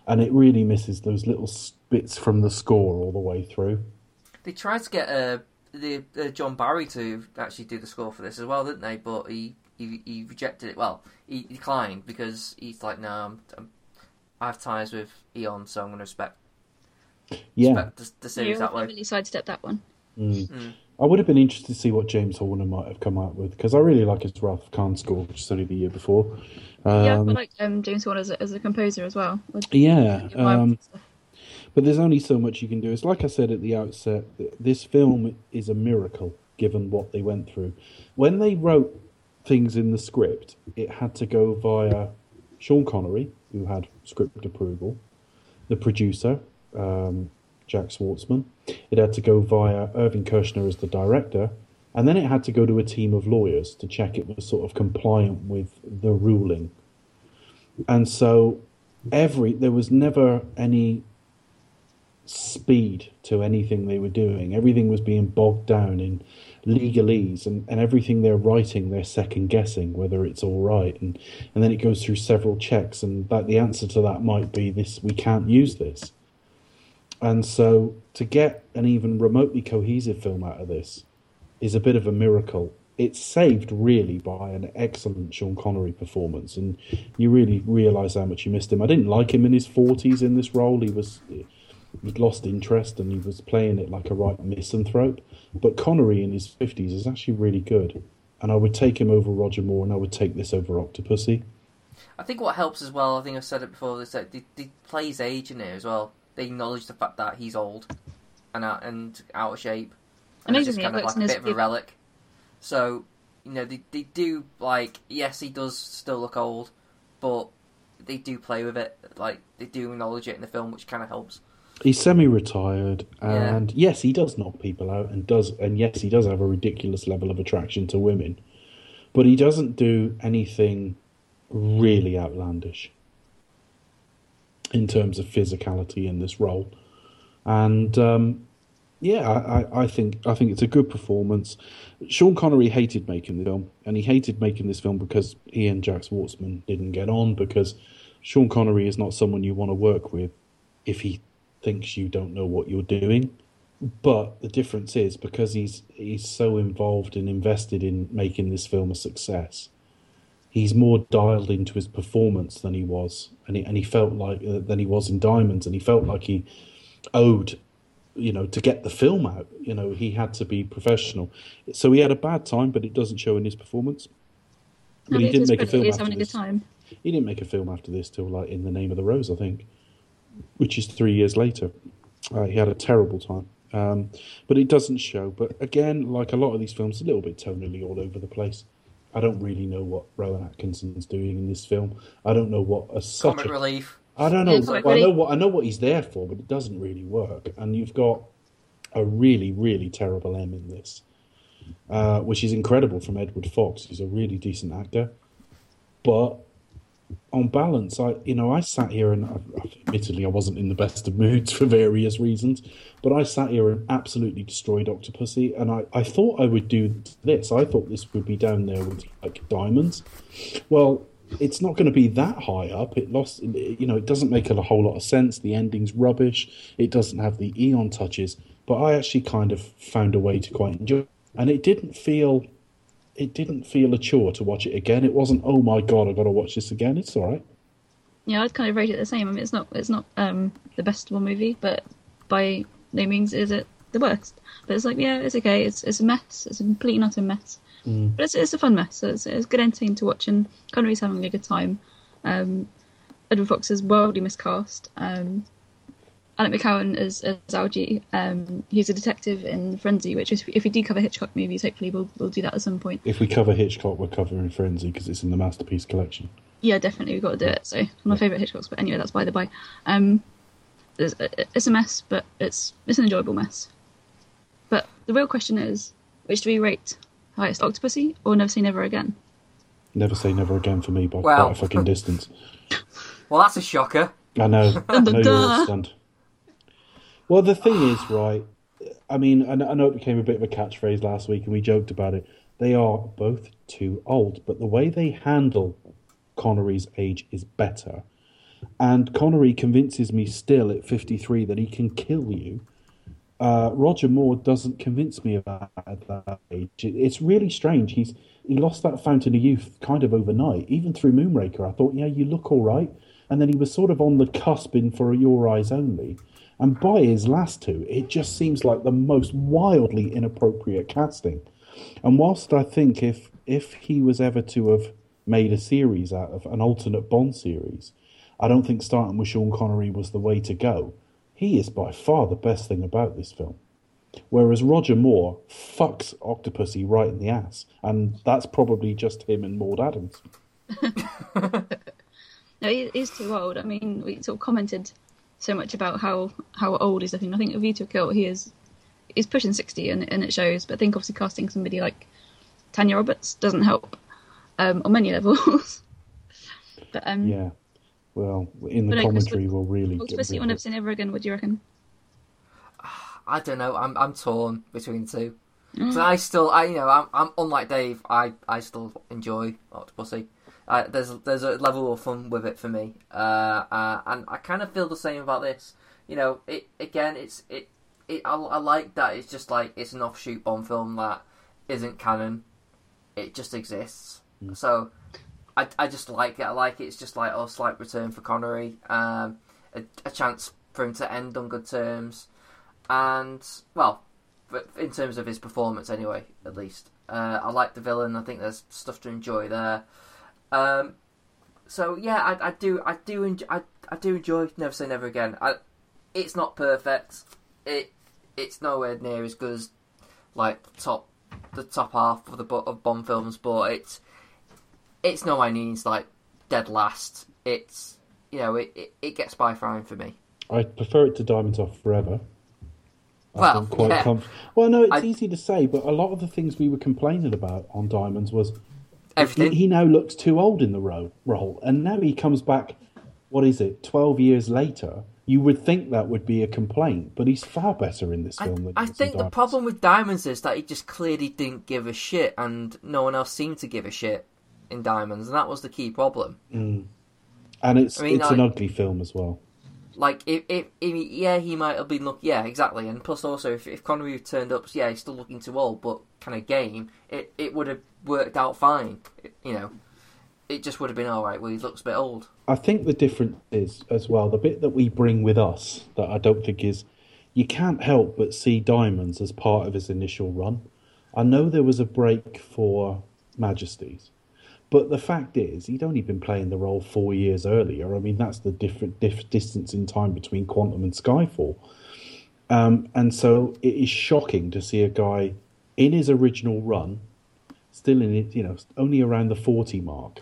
and it really misses those little bits from the score all the way through. They tried to get uh, the uh, John Barry to actually do the score for this as well, didn't they? But he he, he rejected it. Well, he declined because he's like, no, I'm, I'm, I have ties with Eon, so I'm going to respect, Yeah, respect the, the series You that way. really sidestepped that one. I would have been interested to see what James Horner might have come out with because I really like his Wrath of Khan score, which is only the year before. yeah, I Um, like um, James Horner as a, as a composer as well. Yeah, um, but there's only so much you can do. It's like I said at the outset, this film is a miracle given what they went through. When they wrote things in the script, it had to go via Sean Connery, who had script approval, the producer, um, Jack Schwartzman. It had to go via Irving Kershner as the director, and then it had to go to a team of lawyers to check it was sort of compliant with the ruling. And so every there was never any speed to anything they were doing. Everything was being bogged down in legalese and, and everything they're writing they're second guessing whether it's all right and, and then it goes through several checks and that the answer to that might be this we can't use this. And so to get an even remotely cohesive film out of this is a bit of a miracle. It's saved really by an excellent Sean Connery performance, and you really realise how much you missed him. I didn't like him in his forties in this role. He was he'd lost interest and he was playing it like a right misanthrope. But Connery in his fifties is actually really good, and I would take him over Roger Moore, and I would take this over Octopussy. I think what helps as well, I think I've said it before, is that he, they play age in here as well. They acknowledge the fact that he's old and out, and out of shape. And it's just kind of like a his bit of a relic. So, you know, they, they do, like, yes, he does still look old, but they do play with it. Like, they do acknowledge it in the film, which kind of helps. He's semi-retired, Yeah. and yes, he does knock people out, and does, and yes, he does have a ridiculous level of attraction to women, but he doesn't do anything really outlandish in terms of physicality in this role, and um, yeah, I, I- think I think it's a good performance. Sean Connery hated making the film, and he hated making this film because he and Jack Schwartzman didn't get on. Because Sean Connery is not someone you want to work with if he thinks you don't know what you're doing. But the difference is because he's he's so involved and invested in making this film a success. He's more dialed into his performance than he was, and he and he felt like uh, than he was in Diamonds, and he felt like he owed, you know, to get the film out. You know, he had to be professional. So he had a bad time, but it doesn't show in his performance. But he didn't make a film after having a good this. time. He didn't make a film after this till like In the Name of the Rose, I think, which is three years later. Uh, he had a terrible time, um, but it doesn't show. But again, like a lot of these films, a little bit tonally all over the place. I don't really know what Rowan Atkinson's doing in this film. I don't know what a such Comic a, relief. I don't know. Yeah, well, I know what I know what he's there for, but it doesn't really work. And you've got a really, really terrible M in this, uh, which is incredible from Edward Fox. He's a really decent actor, but on balance, I you know I sat here and I- admittedly I wasn't in the best of moods <laughs> for various reasons, but I sat here and absolutely destroyed Octopussy, and I, I thought I would do this. I thought this would be down there with like diamonds. Well, it's not going to be that high up. It lost, you know, it doesn't make a whole lot of sense. The ending's rubbish. It doesn't have the Eon touches, but I actually kind of found a way to quite enjoy, it. and it didn't feel. It didn't feel a chore to watch it again. It wasn't, oh my god, I've got to watch this again. It's all right. Yeah, I'd kind of rate it the same. I mean, it's not it's not um, the best of a movie, but by no means is it the worst. But it's like, yeah, it's okay. It's it's a mess. It's a complete and utter mess. But it's it's a fun mess. So it's it's good entertainment to watch, and Connery's having a good time. Um, Edward Fox is wildly miscast. Um, Alec McCowen as, as Algy. Um, he's a detective in Frenzy, which is, if we do cover Hitchcock movies, hopefully we'll we'll do that at some point. If we cover Hitchcock, we're covering Frenzy because it's in the Masterpiece collection. Yeah, definitely, we've got to do it. So, one of my favourite Hitchcocks, but anyway, that's by the by. Um, it's, it's a mess, but it's it's an enjoyable mess. But the real question is, which do we rate highest, Octopussy or Never Say Never Again? Never say never again for me by Well. quite a fucking <laughs> distance. Well, that's a shocker. I know. <laughs> I know you're all stunned. Well, the thing is, right? I mean, I know, it became a bit of a catchphrase last week, and we joked about it. They are both too old, but the way they handle Connery's age is better. And Connery convinces me still at 53 that he can kill you. Uh, Roger Moore doesn't convince me of that at that age. It- It's really strange. He's he lost that fountain of youth kind of overnight. Even through Moonraker, I thought, yeah, you look all right, and then he was sort of on the cusp in for Your Eyes Only. And by his last two, it just seems like the most wildly inappropriate casting. And whilst I think if if he was ever to have made a series out of an alternate Bond series, I don't think starting with Sean Connery was the way to go. He is by far the best thing about this film. Whereas Roger Moore fucks Octopussy right in the ass, and that's probably just him and Maud Adams. <laughs> No, he, he's too old. I mean, we sort of commented so much about how how old he's looking. I think A View to a Kill, he is he's pushing sixty, and and it shows. But I think obviously casting somebody like Tanya Roberts doesn't help um, on many <laughs> levels. but um, Yeah. Well, in the But, Chris, commentary, we'll really. well, get Twissy rid on of Never. Seen Ever Again. What do you reckon? I don't know. I'm I'm torn between the two. So I still, I you know, I'm, I'm unlike Dave. I, I still enjoy Octopussy. Uh, there's there's a level of fun with it for me, uh, uh, and I kind of feel the same about this. You know, it again, it's it, it I, I like that it's just like it's an offshoot Bond film that isn't canon. It just exists. So I, I just like it. I like it. It's just like a slight return for Connery, um, a, a chance for him to end on good terms, and well, in terms of his performance anyway, at least. Uh, I like the villain. I think there's stuff to enjoy there. Um, so yeah, I, I do, I do, enjoy, I, I do enjoy Never Say Never Again. I, it's not perfect. It, it's nowhere near as good as like the top, the top half of the of Bond films, but it's, it's no by means like dead last. It's, you know, it, it, it gets by fine for me. I prefer it to Diamonds Are Forever. I Well, quite yeah. comf- well, no, it's I- easy to say, but a lot of the things we were complaining about on Diamonds was Everything. He, he now looks too old in the ro- role, and now he comes back. What is it? Twelve years later, you would think that would be a complaint, but he's far better in this I, film than I in think the problem with Diamonds is that he just clearly didn't give a shit, and no one else seemed to give a shit in Diamonds, and that was the key problem. Mm. and it's I mean, it's an ugly film as well. Like, if, if, if yeah, he might have been look, yeah, exactly, and plus also if, if Connery turned up, yeah, he's still looking too old, but kind of game, it it would have worked out fine, you know. It just would have been all right. Well, he looks a bit old. I think the difference is as well the bit that we bring with us that I don't think is you can't help but see Diamonds as part of his initial run. I know there was a break for Majesties, but the fact is he'd only been playing the role four years earlier. I mean that's the different diff- distance in time between Quantum and Skyfall, um, and so it is shocking to see a guy in his original run, still in it, you know, only around the forty mark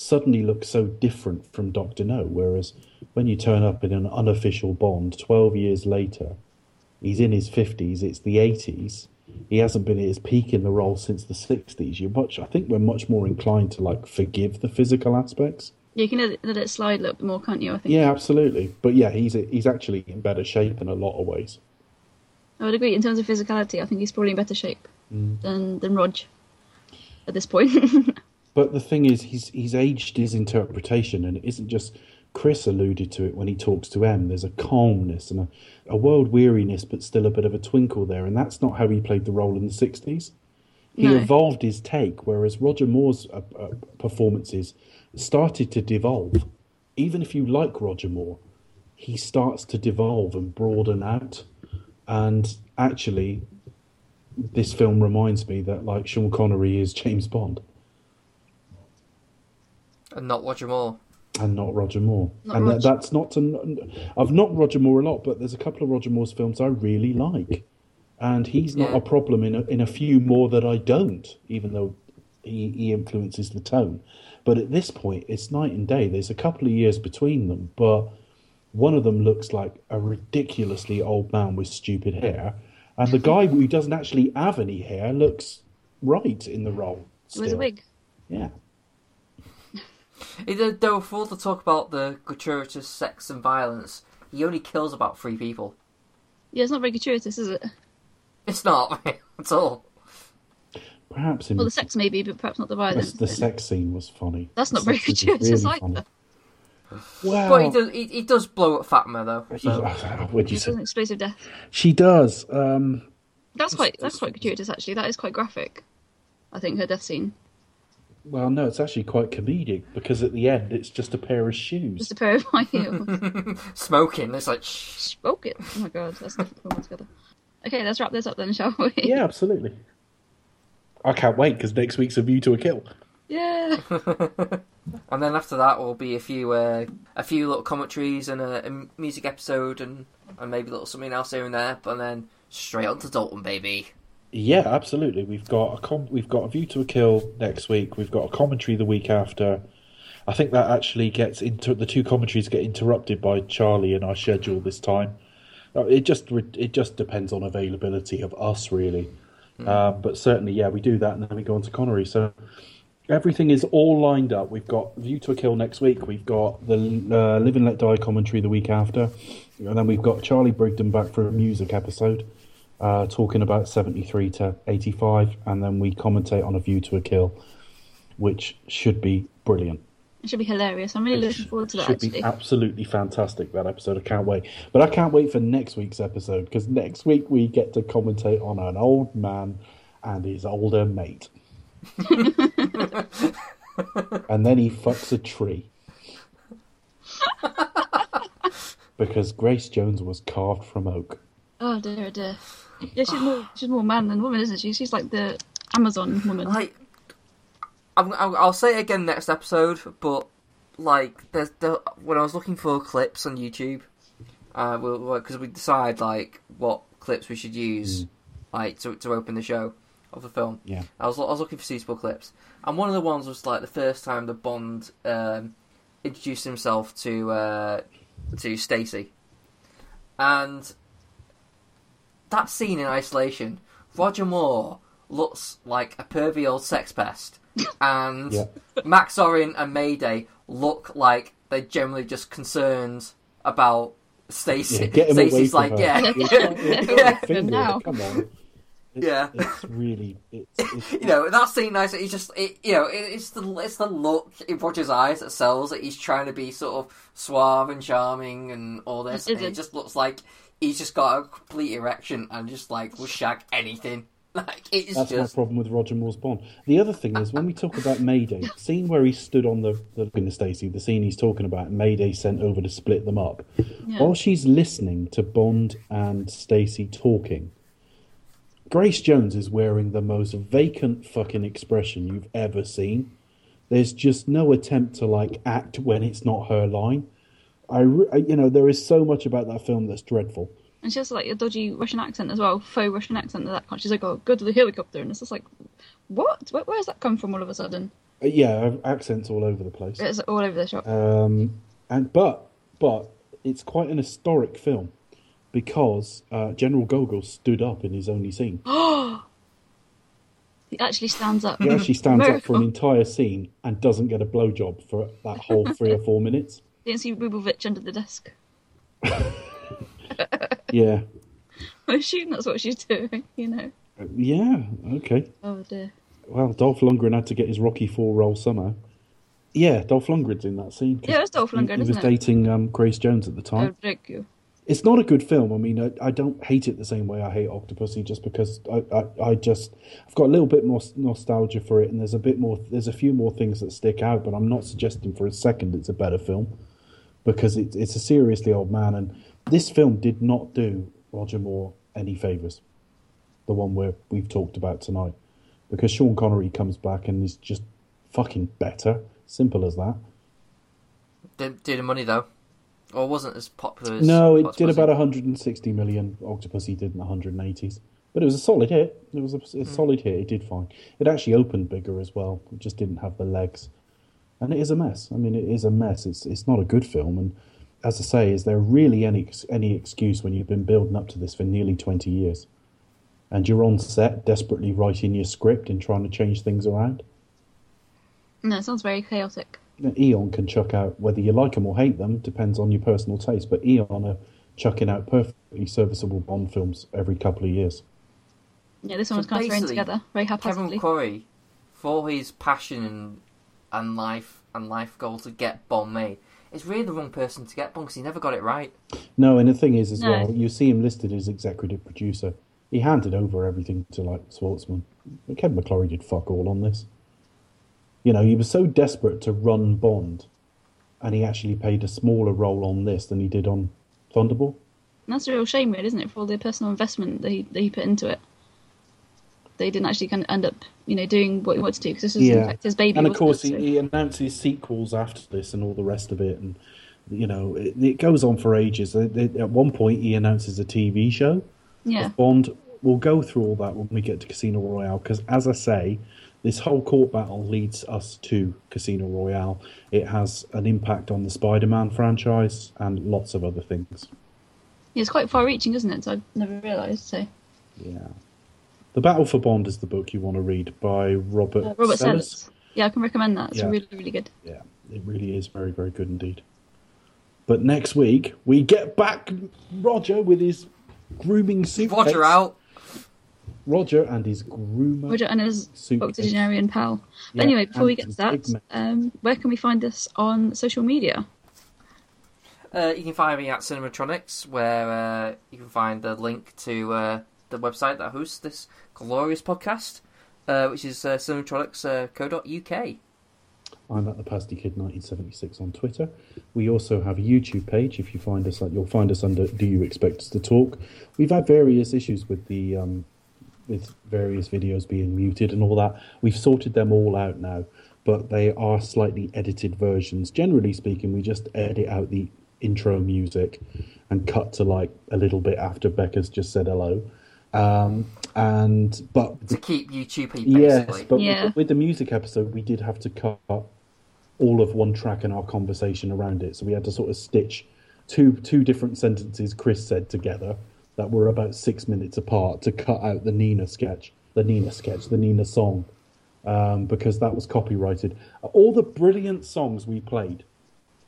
suddenly look so different from Doctor No. Whereas when you turn up in an unofficial Bond 12 years later, he's in his 50s, it's the 80s. He hasn't been at his peak in the role since the 60s. You're much, I think we're much more inclined to like forgive the physical aspects. You can let it, slide a little bit more, can't you? I think. Yeah, absolutely. But yeah, he's he's actually in better shape in a lot of ways. I would agree. In terms of physicality, I think he's probably in better shape Mm. than than Rog at this point. <laughs> But the thing is, he's he's aged his interpretation, and it isn't just. Chris alluded to it when he talks to M. There's a calmness and a, a world weariness, but still a bit of a twinkle there, and that's not how he played the role in the '60s. He No. evolved his take, whereas Roger Moore's uh, uh, performances started to devolve. Even if you like Roger Moore, he starts to devolve and broaden out. And actually, this film reminds me that like Sean Connery is James Bond And not Roger Moore. And not Roger Moore. Not and Rog. that, that's not to. I've not Roger Moore a lot, but there's a couple of Roger Moore's films I really like, and he's not Yeah. a problem in a, in a few more that I don't, even though he, he influences the tone. But at this point, it's night and day. There's a couple of years between them, but one of them looks like a ridiculously old man with stupid hair, and the guy who doesn't actually have any hair looks right in the role. it was a wig. Yeah. It- Though, for all the talk about the gratuitous sex and violence, he only kills about three people. Yeah, it's not very gratuitous, is it? It's not <laughs> at all. Perhaps in Well, the sex maybe, but perhaps not the the, violence. the sex scene was funny. That's not The very sex scene was gratuitous really either. funny. Wow. But he does, he, he does blow up Fatma though. So. <laughs> What'd you say? an explosive death. She does. Um, That's quite that's quite gratuitous actually. That is quite graphic. I think her death scene. Well, no, it's actually quite comedic because at the end it's just a pair of shoes. Just a pair of high heels. <laughs> Smoking. It's like, shh. Spoke it. Oh my god, that's a different film altogether. Okay, let's wrap this up then, shall we? Yeah, absolutely. I can't wait because next week's a View to a Kill. Yeah. <laughs> And then after that will be a few uh, a few little commentaries and a, a music episode and, and maybe a little something else here and there. But then straight on to Dalton, baby. Yeah, absolutely. We've got a com- we've got a View to a Kill next week. We've got a commentary the week after. I think that actually gets into the two commentaries get interrupted by Charlie in our schedule this time. Uh, It just it just depends on availability of us really, um, but certainly yeah we do that and then we go on to Connery. So everything is all lined up. We've got View to a Kill next week. We've got the uh, Live and Let Die commentary the week after, and then we've got Charlie Brigden back for a music episode, uh, talking about seventy three to eighty five, and then we commentate on a View to a Kill, which should be brilliant. It should be hilarious. I'm really looking forward to that should actually. be absolutely fantastic that episode. I can't wait. But I can't wait for next week's episode because next week we get to commentate on an old man and his older mate. <laughs> and then he fucks a tree. <laughs> because Grace Jones was carved from oak. Oh dear, oh dear. Yeah, she's more she's more man than woman, isn't she? She's like the Amazon woman. Like, I'm, I'll, I'll say it again next episode, but like, there's the when I was looking for clips on YouTube, uh, because we decide like what clips we should use, like to to open the show of the film. Yeah. I was I was looking for suitable clips, and one of the ones was like the first time the Bond um, introduced himself to uh, to Stacy, and that scene in isolation, Roger Moore looks like a pervy old sex pest, <laughs> and Yeah. Max Zorin and Mayday look like they're generally just concerned about Stacy. Yeah, get him away Stacy's from like, her. yeah, It's yeah, <laughs> yeah. not a finger, now. Come on. It's, <laughs> Yeah. It's really. It's, it's, you know that scene nice. It's just it, you know it, it's the it's the look in Roger's eyes that sells that he's trying to be sort of suave and charming and all this. Is And it it? just looks like he's just got a complete erection and just like will shag anything. <laughs> Like it's That's just my problem with Roger Moore's Bond. The other thing is when we talk about Mayday, the scene where he stood on the the in the Stacey, the scene he's talking about, Mayday sent over to split them up. Yeah. While she's listening to Bond and Stacy talking, Grace Jones is wearing the most vacant fucking expression you've ever seen. There's just no attempt to like act when it's not her line. I, you know, there is so much about that film that's dreadful. And she has like a dodgy Russian accent as well, faux Russian accent at that point. She's like, "Oh, go to the helicopter," and it's just like, "What? Where, where's that come from all of a sudden?" Uh, yeah, accents all over the place. It's all over the shop. Um, and but but it's quite an historic film because uh, General Gogol stood up in his only scene. <gasps> he actually stands up. He actually stands up for an <laughs> entire scene and doesn't get a blowjob for that whole three or four minutes. Didn't see Rublevitch under the desk. <laughs> Yeah, <laughs> I assume that's what she's doing. You know. yeah, okay. Oh dear. Well, Dolph Lundgren had to get his Rocky Four role somehow. Yeah, Dolph Lundgren's in that scene. Yeah, it's Dolph he- Lundgren, He, was isn't it? dating um, Grace Jones at the Oh, time. thank you. It's not a good film. I mean, I, I don't hate it the same way I hate Octopussy, just because I, I, I just I've got a little bit more nostalgia for it, and there's a bit more, there's a few more things that stick out. But I'm not suggesting for a second it's a better film because it, it's a seriously old man, and this film did not do Roger Moore any favors. The one where we've talked about tonight, because Sean Connery comes back and is just fucking better. Simple as that. did, did the money though, or wasn't as popular. as No, it Octopussy? did about 160 million. Octopussy did in the 180s. But it was a solid hit. It was a, a hmm. solid hit. It did fine. It actually opened bigger as well. It just didn't have the legs. And it is a mess. I mean, it is a mess. It's it's not a good film. And as I say, is there really any any excuse when you've been building up to this for nearly 20 years, and you're on set desperately writing your script and trying to change things around? No, it sounds very chaotic. Eon can chuck out whether you like them or hate them depends on your personal taste. But Eon are chucking out perfectly serviceable Bond films every couple of years. Yeah, this one was So kind of thrown together very Kevin haphazardly. McClory, for his passion and, and life and life goal to get Bond made, It's really the wrong person to get Bond because he never got it right. No, and the thing is as No. well, you see him listed as executive producer. He handed over everything to like Schwartzman. But Kevin McClory did fuck all on this. You know, he was so desperate to run Bond, and he actually played a smaller role on this than he did on Thunderball. And that's a real shame, really, isn't it, for all the personal investment that he, that he put into it. He didn't actually kind of end up, you know, doing what he wanted to do because this was in fact his baby. and of course, it? he, So- he announces sequels after this and all the rest of it, and you know, it, it goes on for ages. At one point, he announces a TV show. yeah, Bond. We'll go through all that when we get to Casino Royale because, as I say, this whole court battle leads us to Casino Royale. It has an impact on the Spider-Man franchise and lots of other things. yeah, it's quite far-reaching, isn't it? So I never realised. So Yeah, The Battle for Bond is the book you want to read by Robert, uh, Robert Sellers. Sellers. Yeah, I can recommend that. It's Yeah. really, really good. Yeah, it really is very, very good indeed. But next week we get back Roger with his grooming suitcase. Roger out. Roger and his groomer. Roger and his Suitcase. octogenarian pal. But Yeah, anyway, before we get to that, um, where can we find us on social media? Uh, you can find me at Cinematronics, where uh, you can find the link to uh, the website that hosts this glorious podcast, uh, which is uh, cinematronics.co.uk. I'm at the Pasty Kid 1976 on Twitter. We also have a YouTube page. If you find us, you'll find us under "Do You Expect Us to Talk?" We've had various issues with the um, with various videos being muted and all that. We've sorted them all out now, but they are slightly edited versions. Generally speaking, we just edit out the intro music and cut to like a little bit after Becca's just said hello. Um, and but To keep YouTube basically. Yes, but Yeah. with, with the music episode, we did have to cut all of one track and our conversation around it. So we had to sort of stitch two two different sentences Chris said together that were about six minutes apart to cut out the Nina sketch, the Nina sketch, the Nina song, um, because that was copyrighted. All the brilliant songs we played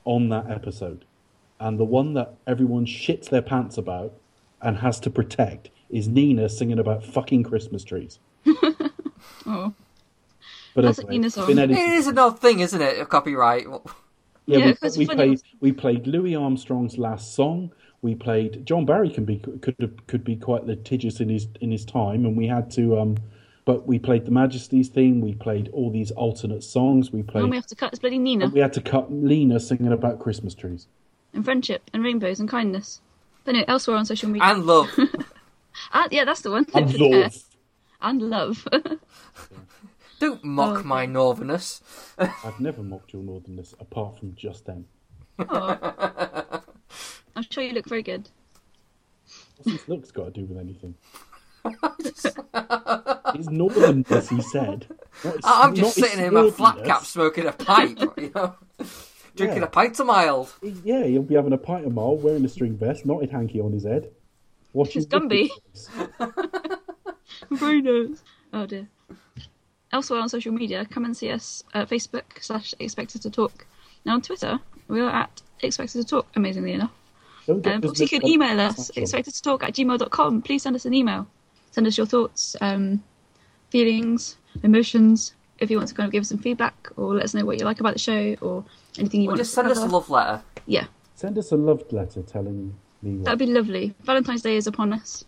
on that episode, and the one that everyone shits their pants about and has to protect is Nina singing about fucking Christmas trees. <laughs> Oh, But That's a anyway, Nina it's song. edited. is an odd thing, isn't it? of Copyright. Yeah, Yeah, we, 'cause we when played we played Louis Armstrong's last song. We played John Barry can be could could be quite litigious in his in his time, and we had to. Um, but we played the Majesty's theme. We played all these alternate songs. We played. and played. we have to cut this bloody Nina we had to cut Lena singing about Christmas trees. and friendship and rainbows and kindness. But anyway, elsewhere on social media. And love. <laughs> Ah, yeah, that's the one. And <laughs> Yeah. love. And love. <laughs> Don't mock Oh, my northerness. <laughs> I've never mocked your northernness apart from just then. Aw. I'm sure you look very good. What's his looks got to do with anything? his northernness, as he said. not I'm just not his sitting in my flat cap smoking a pipe, you know, drinking Yeah. a pint of mild. Yeah, he'll be having a pint of mile, wearing a string vest, knotted hanky on his head. Watching It's Gumby. <laughs> Wicked. Very. Oh dear. Elsewhere on social media, come and see us at Facebook slash Expected to Talk. Now on Twitter, we are at Expected to Talk, amazingly enough. Don't Um, us you can email us, That's all. expected to talk at gmail.com. Please send us an email. Send us your thoughts, um, feelings, emotions. If you want to kind of give us some feedback or let us know what you like about the show or anything you Or want just to send us a love letter. Yeah, Send us a love letter telling me what. that'd be lovely. Valentine's Day is upon us.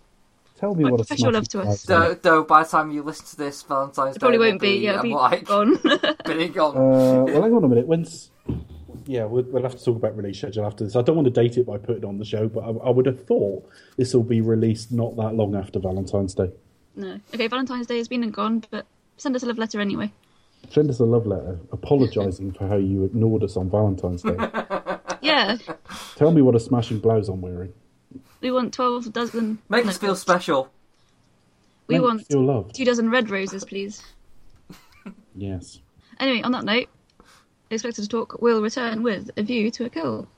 Tell me like what a professional smashing love to us. Though, though by the time you listen to this, Valentine's It probably Day won't be. Yeah, I'm it'll be like, <laughs> gone. <laughs> been gone. Uh, well, <laughs> hang on a minute. When's yeah, we'll, we'll have to talk about release schedule after this. I don't want to date it by putting it on the show, but I, I would have thought this will be released not that long after Valentine's Day. no. Okay, Valentine's Day has been and gone, but send us a love letter anyway. Send us a love letter apologising for how you ignored us on Valentine's Day. Yeah, Tell me what a smashing blouse I'm wearing. we want 12 dozen. Make no, us feel special. We Make want feel loved. two dozen red roses, please. Yes. Anyway, on that note, Expected to Talk will return with a view to a kill.